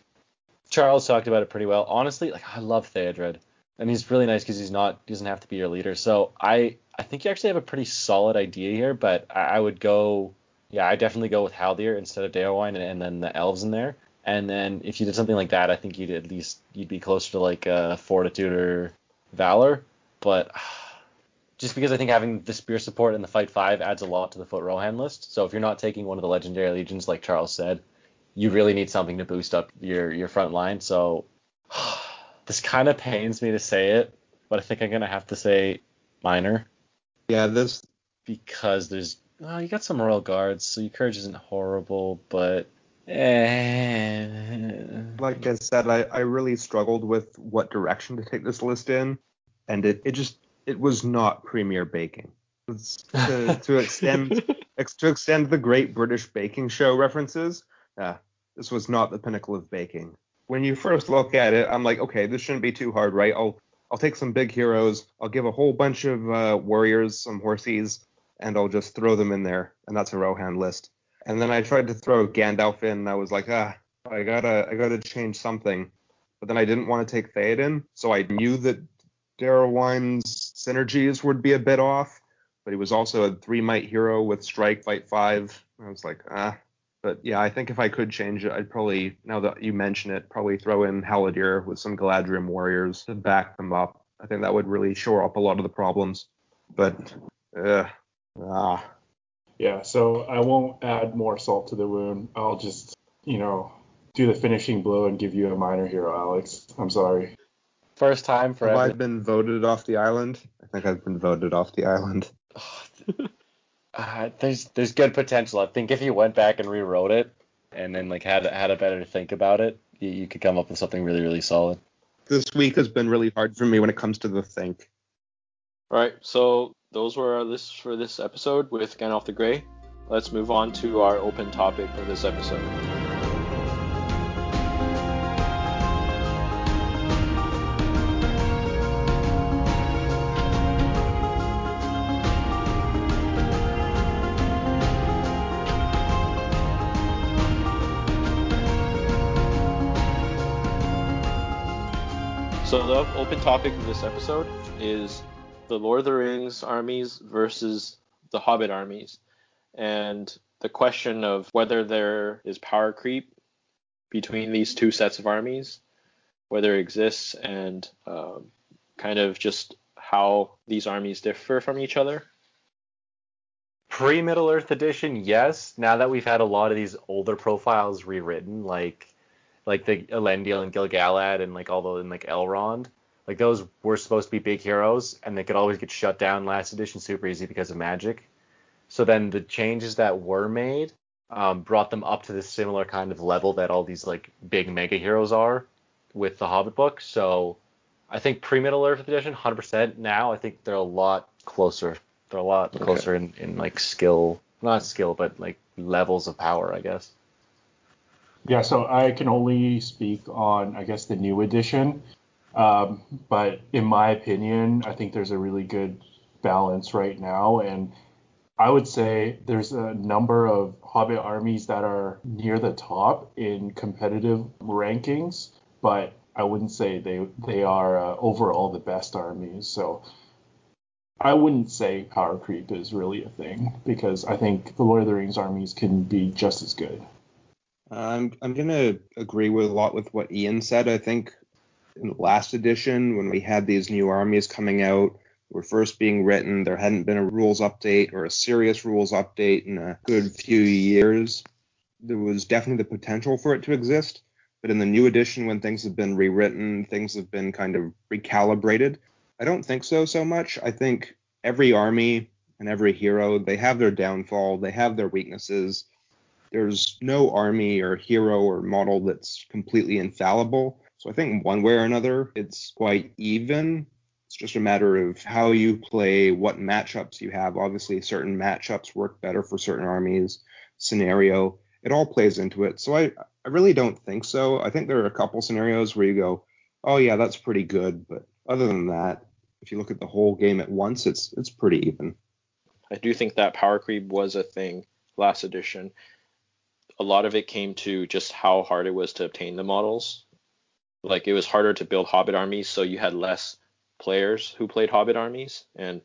Charles talked about it pretty well. Honestly, like I love Theodred. And he's really nice because he's not he doesn't have to be your leader. So I I think you actually have a pretty solid idea here, but I, I would go yeah, I definitely go with Haldir instead of Déorwine and, and then the elves in there. And then if you did something like that, I think you'd at least you'd be closer to like uh, Fortitude or Valor. But just because I think having the spear support in the fight five adds a lot to the foot Rohan list. So if you're not taking one of the legendary legions, like Charles said, you really need something to boost up your your front line. So (sighs) this kind of pains me to say it, but I think I'm gonna have to say minor. Yeah, this because there's well, you got some royal guards, so your courage isn't horrible, but eh. like I said, I, I really struggled with what direction to take this list in, and it, it just it was not premier baking. To, to (laughs) extend to extend the Great British Baking Show references, uh, this was not the pinnacle of baking. When you first look at it, I'm like, okay, this shouldn't be too hard, right? I'll I'll take some big heroes, I'll give a whole bunch of uh, warriors some horsies, and I'll just throw them in there, and that's a Rohan list. And then I tried to throw Gandalf in, and I was like, ah, I gotta, I gotta change something. But then I didn't want to take Theoden, so I knew that Déorwine's synergies would be a bit off, but he was also a three might hero with strike, fight five. I was like, ah. But yeah, I think if I could change it, I'd probably, now that you mention it, probably throw in Haldir with some Galadhrim warriors to back them up. I think that would really shore up a lot of the problems. But, uh, ah, yeah, so I won't add more salt to the wound. I'll just, you know, do the finishing blow and give you a minor hero, Alex. I'm sorry. First time for Have every- I been voted off the island? I think I've been voted off the island. (laughs) uh, there's there's good potential. I think if you went back and rewrote it and then like had had a better think about it, you, you could come up with something really really solid. This week has been really hard for me when it comes to the think. All right, so those were our lists for this episode with Gandalf the Grey. Let's move on to our open topic for this episode. So the open topic of this episode is the Lord of the Rings armies versus the Hobbit armies, and the question of whether there is power creep between these two sets of armies, whether it exists, and um, kind of just how these armies differ from each other. Pre Middle Earth edition, yes. Now that we've had a lot of these older profiles rewritten, like like the Elendil and Gil-galad and like all the and like Elrond, like those were supposed to be big heroes, and they could always get shut down last edition super easy because of magic. So then the changes that were made um, brought them up to this similar kind of level that all these like big mega heroes are with the Hobbit book. So I think pre Middle Earth edition, 100%. Now I think they're a lot closer. They're a lot Okay. closer in, in like skill, not skill, but like levels of power, I guess. Yeah, so I can only speak on, I guess, the new edition. Um, but in my opinion, I think there's a really good balance right now. And I would say there's a number of Hobbit armies that are near the top in competitive rankings, but I wouldn't say they they are uh, overall the best armies. So I wouldn't say power creep is really a thing because I think the Lord of the Rings armies can be just as good. I'm I'm gonna agree with a lot with what Ian said. I think in the last edition, when we had these new armies coming out, were first being written, there hadn't been a rules update or a serious rules update in a good few years. There was definitely the potential for it to exist, but in the new edition, when things have been rewritten, things have been kind of recalibrated. I don't think so so much. I think every army and every hero, they have their downfall, they have their weaknesses there's no army or hero or model that's completely infallible. So I think one way or another, it's quite even. It's just a matter of how you play, what matchups you have. Obviously, certain matchups work better for certain armies, scenario. It all plays into it. So I, I really don't think so. I think there are a couple scenarios where you go, oh yeah, that's pretty good. But other than that, if you look at the whole game at once, it's it's pretty even. I do think that power creep was a thing last edition. A lot of it came to just how hard it was to obtain the models. Like it was harder to build Hobbit armies, so you had less players who played Hobbit armies, and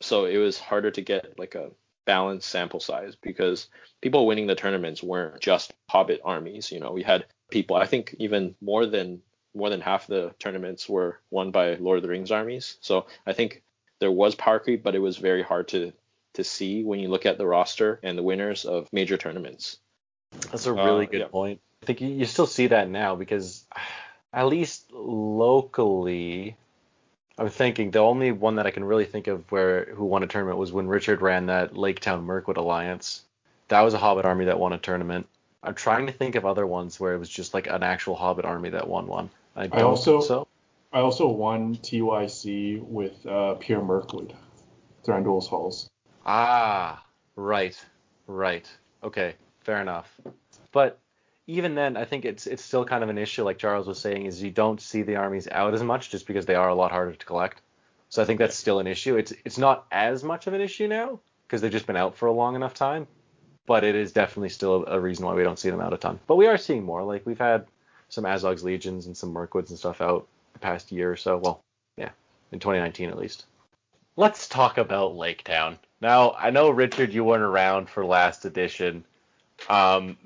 so it was harder to get like a balanced sample size because people winning the tournaments weren't just Hobbit armies. You know, we had people. I think even more than more than half the tournaments were won by Lord of the Rings armies. So I think there was power creep, but it was very hard to to see when you look at the roster and the winners of major tournaments. That's a really Uh, good yeah. point. I think you, you still see that now because (sighs) at least locally, I'm thinking the only one that I can really think of where who won a tournament was when Richard ran that Lake Town Mirkwood Alliance. That was a Hobbit army that won a tournament. I'm trying to think of other ones where it was just like an actual Hobbit army that won one. I don't also- think so. I also won TYC with uh, Pierre Mirkwood, Thranduil's Halls. Ah, right, right. Okay, fair enough. But even then, I think it's it's still kind of an issue, like Charles was saying, is you don't see the armies out as much just because they are a lot harder to collect. So I think that's still an issue. It's it's not as much of an issue now because they've just been out for a long enough time. But it is definitely still a, reason why we don't see them out a ton. But we are seeing more. Like we've had some Azog's Legions and some Mirkwoods and stuff out the past year or so. Well, yeah, in 2019 at least. Let's talk about Lake Town. Now, I know Richard, you weren't around for last edition, um,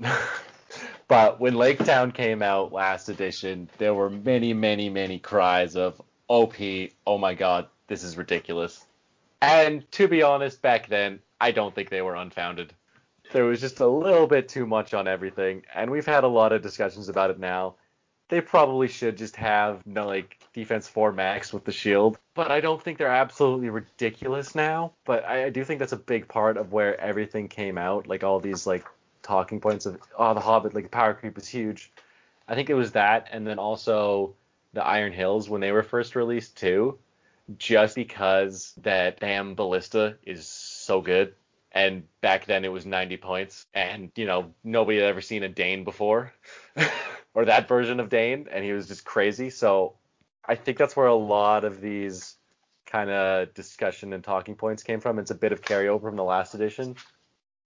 (laughs) but when Lake Town came out last edition, there were many, many, many cries of "OP! Oh my God, this is ridiculous." And to be honest, back then, I don't think they were unfounded. There was just a little bit too much on everything, and we've had a lot of discussions about it now. They probably should just have no like defense four max with the shield, but I don't think they're absolutely ridiculous now. But I, I do think that's a big part of where everything came out, like all these like talking points of oh the Hobbit like the power creep is huge. I think it was that, and then also the Iron Hills when they were first released too, just because that damn ballista is so good. And back then it was 90 points, and you know nobody had ever seen a Dain before, (laughs) or that version of Dain, and he was just crazy. So I think that's where a lot of these kind of discussion and talking points came from. It's a bit of carryover from the last edition,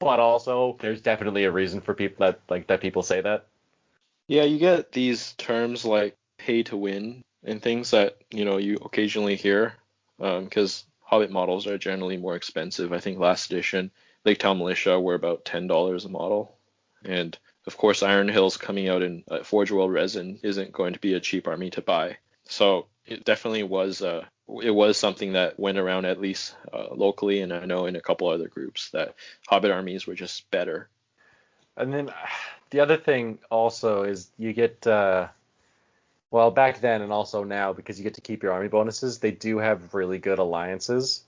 but also there's definitely a reason for people that like that people say that. Yeah, you get these terms like pay to win and things that you know you occasionally hear because Hobbit models are generally more expensive. I think last edition Lake Town Militia were about ten dollars a model, and of course Iron Hills coming out in uh, Forge World resin isn't going to be a cheap army to buy. So it definitely was a it was something that went around at least uh, locally, and I know in a couple other groups that Hobbit armies were just better. And then (sighs) the other thing also is you get, uh, well, back then and also now because you get to keep your army bonuses, they do have really good alliances.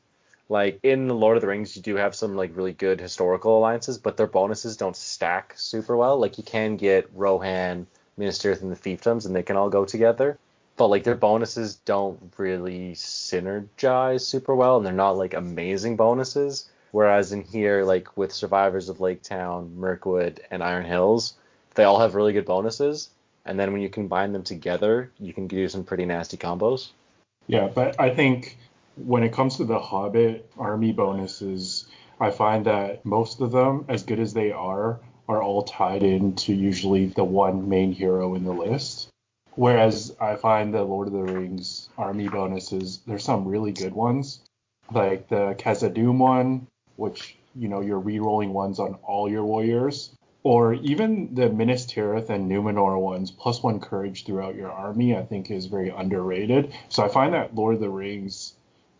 Like in the Lord of the Rings, you do have some like really good historical alliances, but their bonuses don't stack super well. Like you can get Rohan, Minas Tirith, and the Fiefdoms, and they can all go together but like their bonuses don't really synergize super well and they're not like amazing bonuses whereas in here like with survivors of lake town mirkwood and iron hills they all have really good bonuses and then when you combine them together you can do some pretty nasty combos Yeah, but I think when it comes to the Hobbit army bonuses, I find that most of them, as good as they are, are all tied into usually the one main hero in the list. Whereas I find the Lord of the Rings army bonuses, there's some really good ones, like the Khazad-dûm one, which you know you're re-rolling ones on all your warriors, or even the Minas Tirith and Numenor ones, plus one courage throughout your army. I think is very underrated. So I find that Lord of the Rings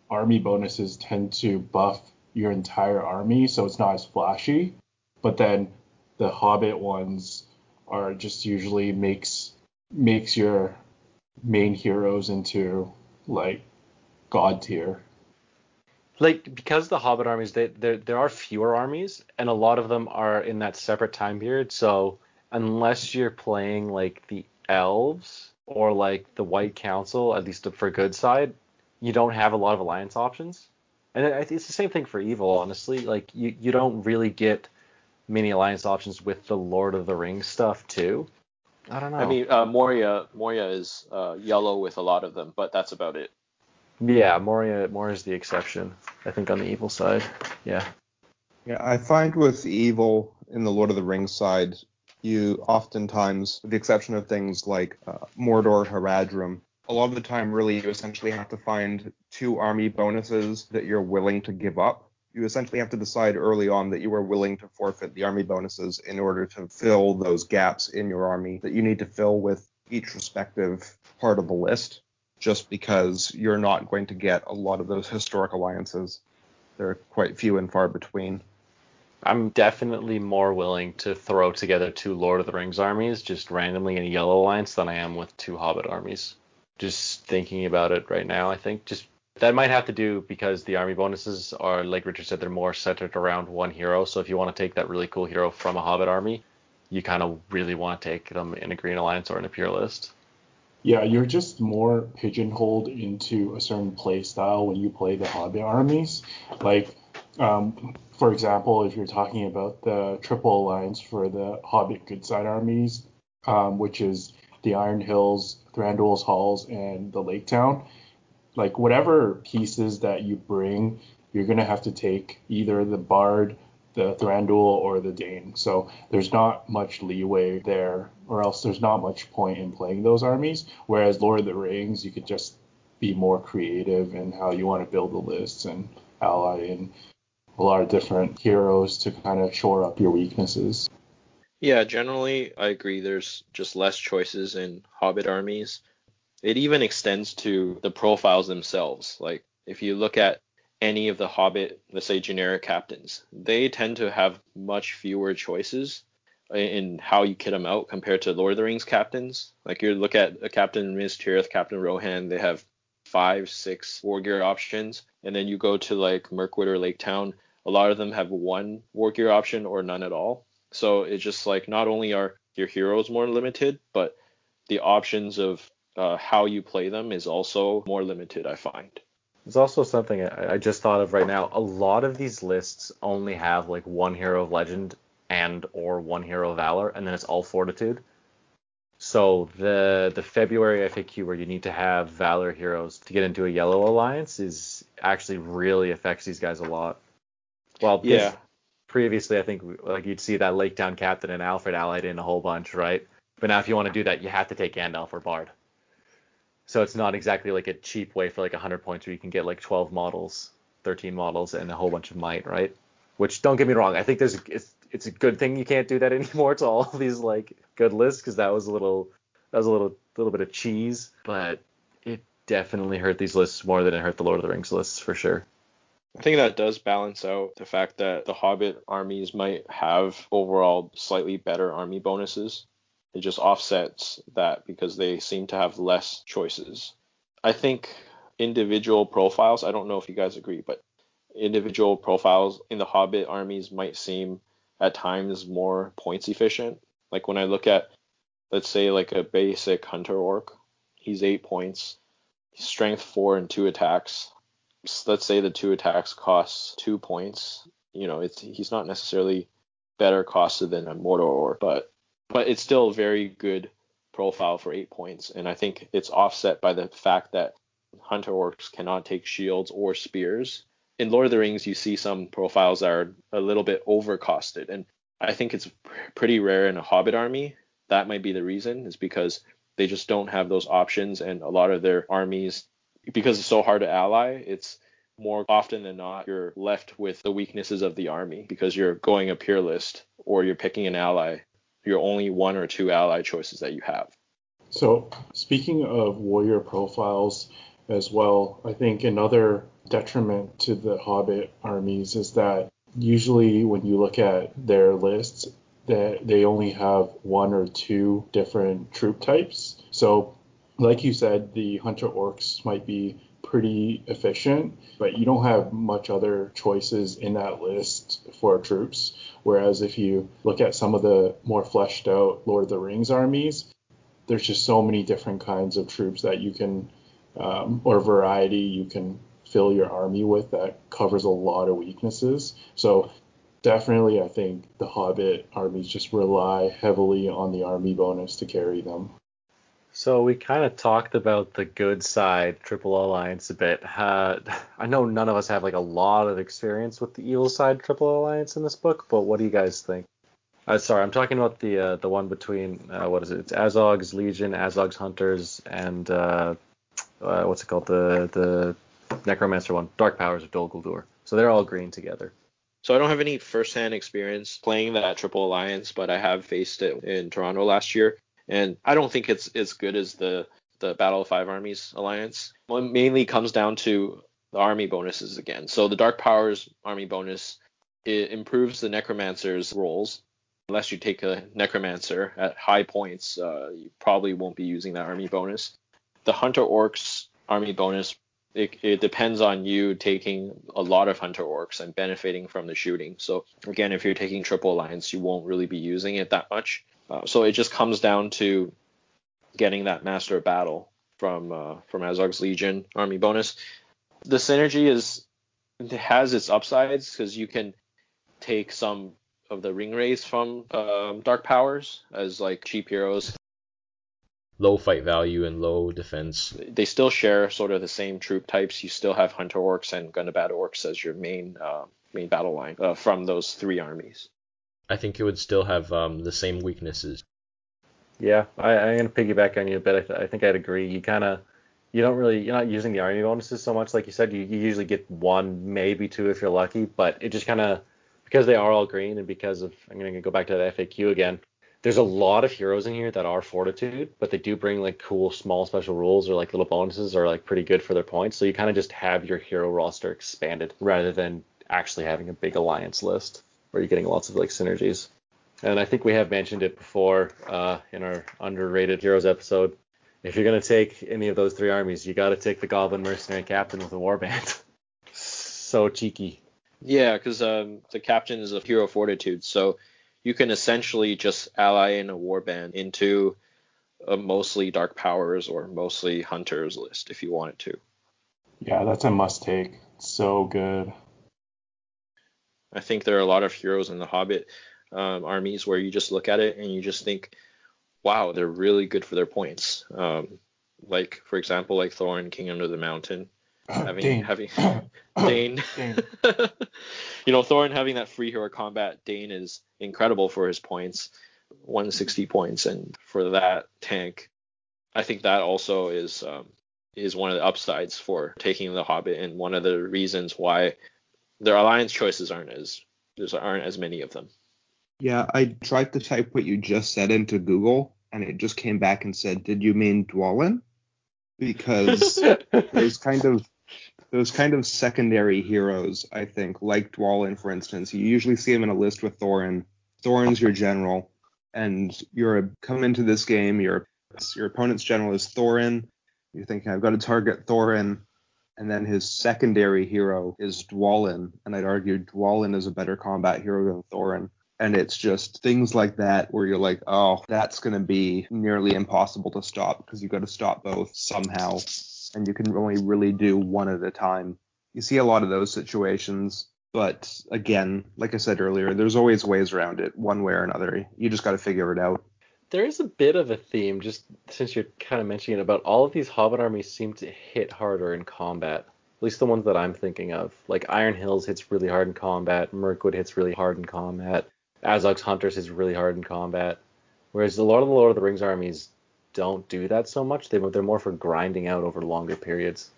army bonuses tend to buff your entire army, so it's not as flashy. But then the Hobbit ones are just usually makes makes your main heroes into like god tier. like because the hobbit armies they, there there are fewer armies and a lot of them are in that separate time period so unless you're playing like the elves or like the white council at least for good side you don't have a lot of alliance options. And it's the same thing for evil honestly. Like you, you don't really get many alliance options with the lord of the rings stuff too i don't know I mean, uh, Moria Moria is uh, yellow with a lot of them, but that's about it. yeah moria moria is the exception i think on the evil side yeah Yeah, I find with evil in the Lord of the Rings side, you oftentimes, with the exception of things like uh, Mordor, Haradrim, a lot of the time, really, you essentially have to find two army bonuses that you're willing to give up. You essentially have to decide early on that you are willing to forfeit the army bonuses in order to fill those gaps in your army that you need to fill with each respective part of the list, just because you're not going to get a lot of those historic alliances. They're quite few and far between. I'm definitely more willing to throw together two Lord of the Rings armies just randomly in a yellow alliance than I am with two Hobbit armies. Just thinking about it right now, I think just that might have to do because the army bonuses are, like Richard said, they're more centered around one hero. So if you want to take that really cool hero from a Hobbit army, you kind of really want to take them in a Green Alliance or in a Pure List. Yeah, you're just more pigeonholed into a certain play style when you play the Hobbit armies. Like, um, for example, if you're talking about the Triple Alliance for the Hobbit Good Side armies, um, which is the Iron Hills, Thranduil's Halls, and the Lake Town, like whatever pieces that you bring, you're gonna have to take either the Bard, the Thranduil, or the Dain. So there's not much leeway there, or else there's not much point in playing those armies. Whereas Lord of the Rings, you could just be more creative in how you want to build the lists and ally in a lot of different heroes to kind of shore up your weaknesses. Yeah, generally I agree. There's just less choices in Hobbit armies. It even extends to the profiles themselves. Like if you look at any of the Hobbit, let's say generic captains, they tend to have much fewer choices in- how you kit them out compared to Lord of the Rings captains. Like you look at a Captain Minas Tirith, Captain Rohan, they have five, six war gear options, and then you go to like Mirkwood or Lake Town, a lot of them have one war gear option or none at all. So it's just like not only are your heroes more limited, but the options of uh, how you play them is also more limited. I find. There's also something I I just thought of right now. A lot of these lists only have like one hero of legend and or one hero of valor, and then it's all fortitude. So the the February FAQ where you need to have valor heroes to get into a yellow alliance is actually really affects these guys a lot. Well, Yeah. Previously, I think like you'd see that Lake Town captain and Alfrid allied in a whole bunch, right? But now if you want to do that, you have to take Gandalf or Bard. So it's not exactly like a cheap way for like 100 points where you can get like 12 models, 13 models, and a whole bunch of might, right? Which don't get me wrong, I think there's it's, it's a good thing you can't do that (laughs) anymore to all these like good lists because that was a little that was a little little bit of cheese, but it definitely hurt these lists more than it hurt the Lord of the Rings lists for sure. I think that does balance out the fact that the Hobbit armies might have overall slightly better army bonuses. It just offsets that because they seem to have less choices. I think individual profiles, I don't know if you guys agree, but individual profiles in the Hobbit armies might seem at times more points efficient. Like when I look at, let's say, like a basic Hunter Orc, he's eight points, strength four and two attacks let's say the two attacks costs two points. You know, it's he's not necessarily better costed than a Mordor, orc, but but it's still a very good profile for eight points. And I think it's offset by the fact that Hunter Orcs cannot take shields or spears. In Lord of the Rings, you see some profiles that are a little bit overcosted, and I think it's pretty rare in a Hobbit army. That might be the reason, is because they just don't have those options, and a lot of their armies because it's so hard to ally, it's more often than not you're left with the weaknesses of the army because you're going a pure list or you're picking an ally. You're only one or two ally choices that you have. So, speaking of warrior profiles as well, I think another detriment to the Hobbit armies is that usually when you look at their lists, that they only have one or two different troop types. So like you said, the hunter orcs might be pretty efficient, but you don't have much other choices in that list for troops. Whereas if you look at some of the more fleshed out Lord of the Rings armies, there's just so many different kinds of troops that you can, um, or variety you can fill your army with that covers a lot of weaknesses. So definitely, I think the Hobbit armies just rely heavily on the army bonus to carry them. So we kind of talked about the good side Triple Alliance a bit. Uh, (laughs) I know none of us have like a lot of experience with the evil side Triple Alliance in this book, but what do you guys think? Uh, sorry, I'm talking about the uh, the one between uh, what is it? It's Azog's Legion, Azog's Hunters, and uh, uh, what's it called? The the Necromancer one, Dark Powers of Dol Guldur. So they're all green together. So I don't have any first-hand experience playing that Triple Alliance, but I have faced it in Toronto last year and I don't think it's as good as the the Battle of Five Armies alliance. Well, mainly comes down to the army bonuses again. So the Dark Powers army bonus it improves the Necromancer's rolls. Unless you take a Necromancer at high points, uh, you probably won't be using that army bonus. The Hunter Orcs army bonus it, it, depends on you taking a lot of hunter orcs and benefiting from the shooting. So again, if you're taking triple alliance, you won't really be using it that much. Uh, so it just comes down to getting that master of battle from uh, from Azog's Legion army bonus. The synergy is has its upsides because you can take some of the ring wraiths from um, dark powers as like cheap heroes. Low fight value and low defense. They still share sort of the same troop types. You still have hunter orcs and Gundabad orcs as your main uh, main battle line uh, from those three armies. I think it would still have um, the same weaknesses. Yeah, I, I'm gonna piggyback on you a bit. I, th- I think I'd agree. You kind of, you don't really, you're not using the army bonuses so much, like you said. You, you usually get one, maybe two if you're lucky, but it just kind of, because they are all green and because of, I'm gonna go back to that FAQ again. There's a lot of heroes in here that are fortitude, but they do bring like cool small special rules or like little bonuses are like pretty good for their points. So you kind of just have your hero roster expanded rather than actually having a big alliance list where you're getting lots of like synergies. And I think we have mentioned it before uh, in our underrated heroes episode. If you're gonna take any of those three armies, you got to take the Goblin Mercenary Captain with a warband. (laughs) so cheeky. Yeah, because um, the captain is a hero fortitude, so you can essentially just ally in a warband into a mostly dark powers or mostly hunters list if you wanted to. Yeah, that's a must take. So good. I think there are a lot of heroes in the Hobbit um, armies where you just look at it and you just think, wow, they're really good for their points. Um, like for example, like Thorin, King Under the Mountain, having Dain. having (coughs) Dain. Dain. (laughs) you know, Thorin having that free hero combat, Dain is incredible for his points, 160 points, and for that tank, I think that also is um, is one of the upsides for taking the Hobbit, and one of the reasons why their alliance choices aren't as there aren't as many of them. Yeah, I tried to type what you just said into Google, and it just came back and said, "Did you mean Dwalin?" because (laughs) those kind of those kind of secondary heroes, I think, like Dwalin, for instance, you usually see him in a list with Thorin. Thorin's your general, and you're come into this game, your your opponent's general is Thorin. You're thinking, I've got to target Thorin, and then his secondary hero is Dwalin, and I'd argue Dwalin is a better combat hero than Thorin. And it's just things like that where you're like, oh, that's going to be nearly impossible to stop because you've got to stop both somehow and you can only really do one at a time. You see a lot of those situations, but again, like I said earlier, there's always ways around it, one way or another. You just got to figure it out. There is a bit of a theme, just since you're kind of mentioning it, about all of these Hobbit armies seem to hit harder in combat. At least the ones that I'm thinking of. Like Iron Hills hits really hard in combat, Mirkwood hits really hard in combat, Azog's Hunters hits really hard in combat. Whereas a lot of the Lord of the Rings armies don't do that so much. They they're more for grinding out over longer periods.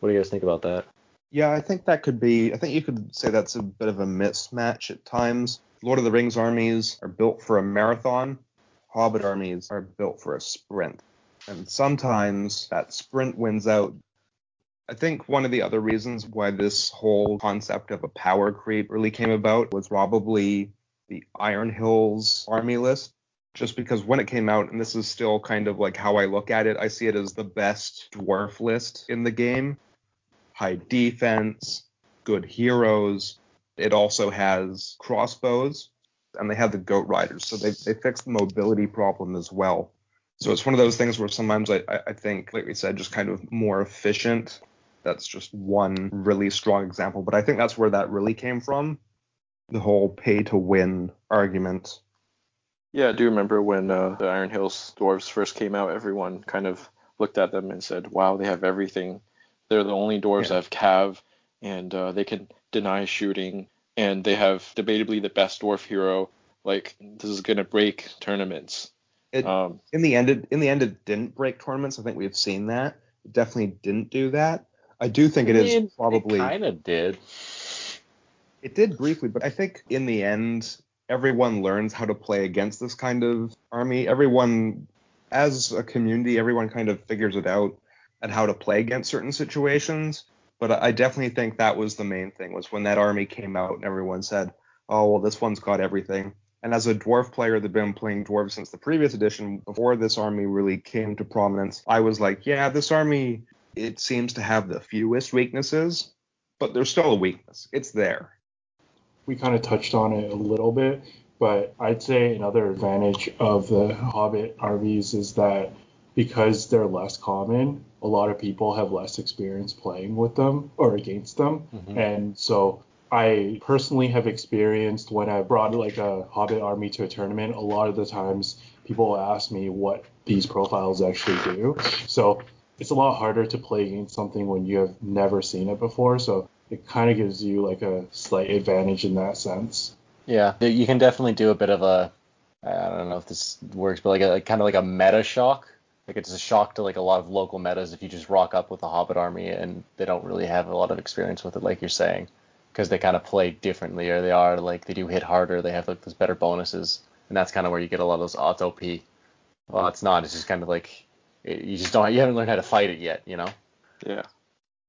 What do you guys think about that? Yeah, I think that could be. I think you could say that's a bit of a mismatch at times. Lord of the Rings armies are built for a marathon. Hobbit armies are built for a sprint. And sometimes that sprint wins out. I think one of the other reasons why this whole concept of a power creep really came about was probably the Iron Hills army list just because when it came out, and this is still kind of like how I look at it, I see it as the best dwarf list in the game. High defense, good heroes. It also has crossbows, and they have the goat riders, so they they fixed the mobility problem as well. So it's one of those things where sometimes I, I think, like we said, just kind of more efficient. That's just one really strong example, but I think that's where that really came from. The whole pay to win argument yeah, I do remember when uh, the Iron Hills dwarves first came out. Everyone kind of looked at them and said, "Wow, they have everything. They're the only dwarves yeah. that have cav, and uh, they can deny shooting, and they have debatably the best dwarf hero. Like this is gonna break tournaments." It, um, in the end, it, in the end, it didn't break tournaments. I think we've seen that. It definitely didn't do that. I do think it is probably kind of did. It did briefly, but I think in the end, everyone learns how to play against this kind of army. Everyone, as a community, everyone kind of figures it out and how to play against certain situations. But I definitely think that was the main thing was when that army came out and everyone said, "Oh, well, this one's got everything." And as a dwarf player that's been playing dwarves since the previous edition, before this army really came to prominence, I was like, yeah, this army it seems to have the fewest weaknesses, but there's still a weakness. It's there we kind of touched on it a little bit, but I'd say another advantage of the Hobbit RVs is that because they're less common, a lot of people have less experience playing with them or against them. Mm-hmm. And so I personally have experienced when I brought like a Hobbit army to a tournament, a lot of the times people ask me what these profiles actually do. So it's a lot harder to play against something when you have never seen it before. So it kind of gives you like a slight advantage in that sense. Yeah, you can definitely do a bit of a I don't know if this works, but like a kind of like a meta shock. Like it's a shock to like a lot of local metas if you just rock up with a Hobbit army and they don't really have a lot of experience with it, like you're saying, because they kind of play differently or they are like they do hit harder, they have like those better bonuses, and that's kind of where you get a lot of those auto P. Well, it's not. It's just kind of like you just don't. You haven't learned how to fight it yet, you know. Yeah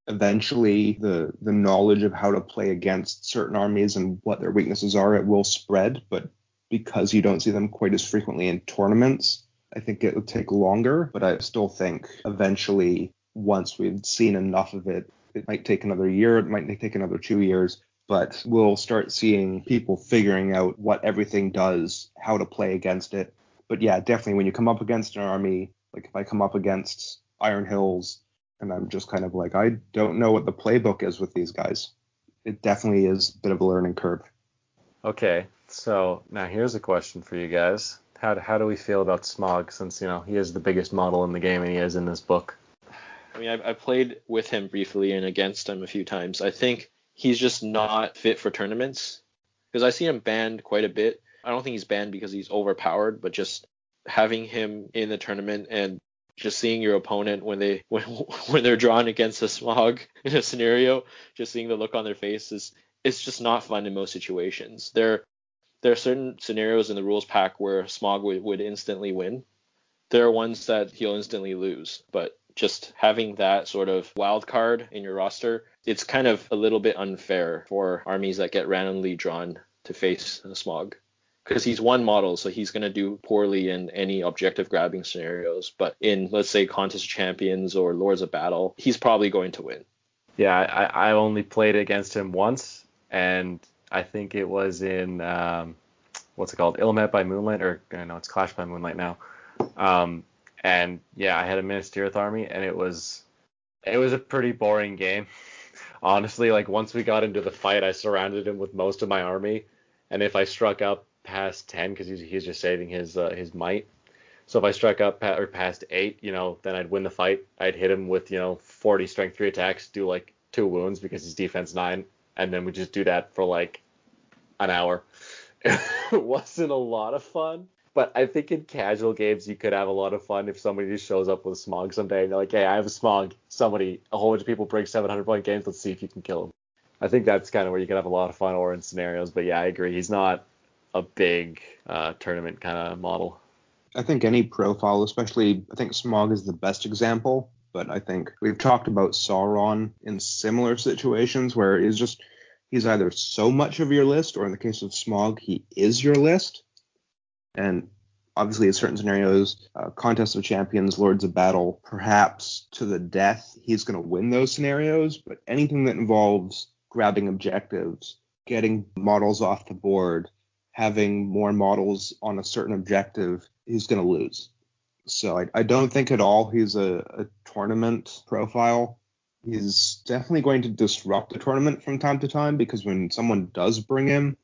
eventually the the knowledge of how to play against certain armies and what their weaknesses are it will spread but because you don't see them quite as frequently in tournaments i think it would take longer but i still think eventually once we've seen enough of it it might take another year it might take another two years but we'll start seeing people figuring out what everything does how to play against it but yeah definitely when you come up against an army like if i come up against iron hills and I'm just kind of like, I don't know what the playbook is with these guys. It definitely is a bit of a learning curve. Okay, so now here's a question for you guys. How, how do we feel about Smaug since, you know, he is the biggest model in the game and he is in this book? I mean, I've, I've played with him briefly and against him a few times. I think he's just not fit for tournaments because I see him banned quite a bit. I don't think he's banned because he's overpowered, but just having him in the tournament and just seeing your opponent when they (laughs) when when they're drawn against a Smaug in a scenario, just seeing the look on their faces, is it's just not fun in most situations. There there are certain scenarios in the rules pack where Smaug would, would instantly win. There are ones that he'll instantly lose, but just having that sort of wild card in your roster, it's kind of a little bit unfair for armies that get randomly drawn to face Smaug. Because he's one model, so he's going to do poorly in any objective grabbing scenarios. But in, let's say, Contest Champions or Lords of Battle, he's probably going to win. Yeah, I, I only played against him once, and I think it was in um, what's it called, Illimat by Moonlight, or no, it's Clash by Moonlight now. Um, and yeah, I had a Minas Tirith army, and it was it was a pretty boring game. (laughs) Honestly, like once we got into the fight, I surrounded him with most of my army, and if I struck up past 10, because he's, he's just saving his uh, his might. So if I struck up pa- or past eight, you know, then I'd win the fight. I'd hit him with you know 40 strength three attacks, do like two wounds because his defense nine, and then we just do that for like an hour. (laughs) it wasn't a lot of fun, but I think in casual games you could have a lot of fun if somebody just shows up with Smaug someday and they're like, hey, I have a Smaug. Somebody, a whole bunch of people bring 700 point games. Let's see if you can kill him. I think that's kind of where you can have a lot of fun or in scenarios. But yeah, I agree. He's not a big uh, tournament kind of model. I think any profile, especially, I think Smaug is the best example. But I think we've talked about Sauron in similar situations where he's just he's either so much of your list, or in the case of Smaug, he is your list. And obviously, in certain scenarios, uh, Contest of Champions, Lords of Battle, perhaps to the death, he's going to win those scenarios. But anything that involves grabbing objectives, getting models off the board, having more models on a certain objective, he's going to lose. So I, I, don't think at all he's a, a tournament profile. He's definitely going to disrupt the tournament from time to time because when someone does bring him,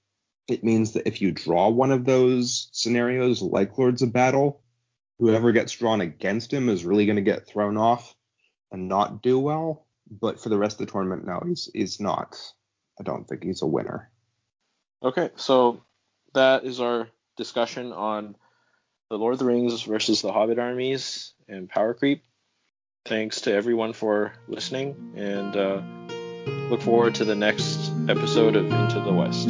it means that if you draw one of those scenarios like Lords of Battle, whoever gets drawn against him is really going to get thrown off and not do well. But for the rest of the tournament, no, he's he's not. I don't think he's a winner. Okay, so that is our discussion on the Lord of the Rings versus the Hobbit armies and power creep. Thanks to everyone for listening, and uh, look forward to the next episode of Into the West.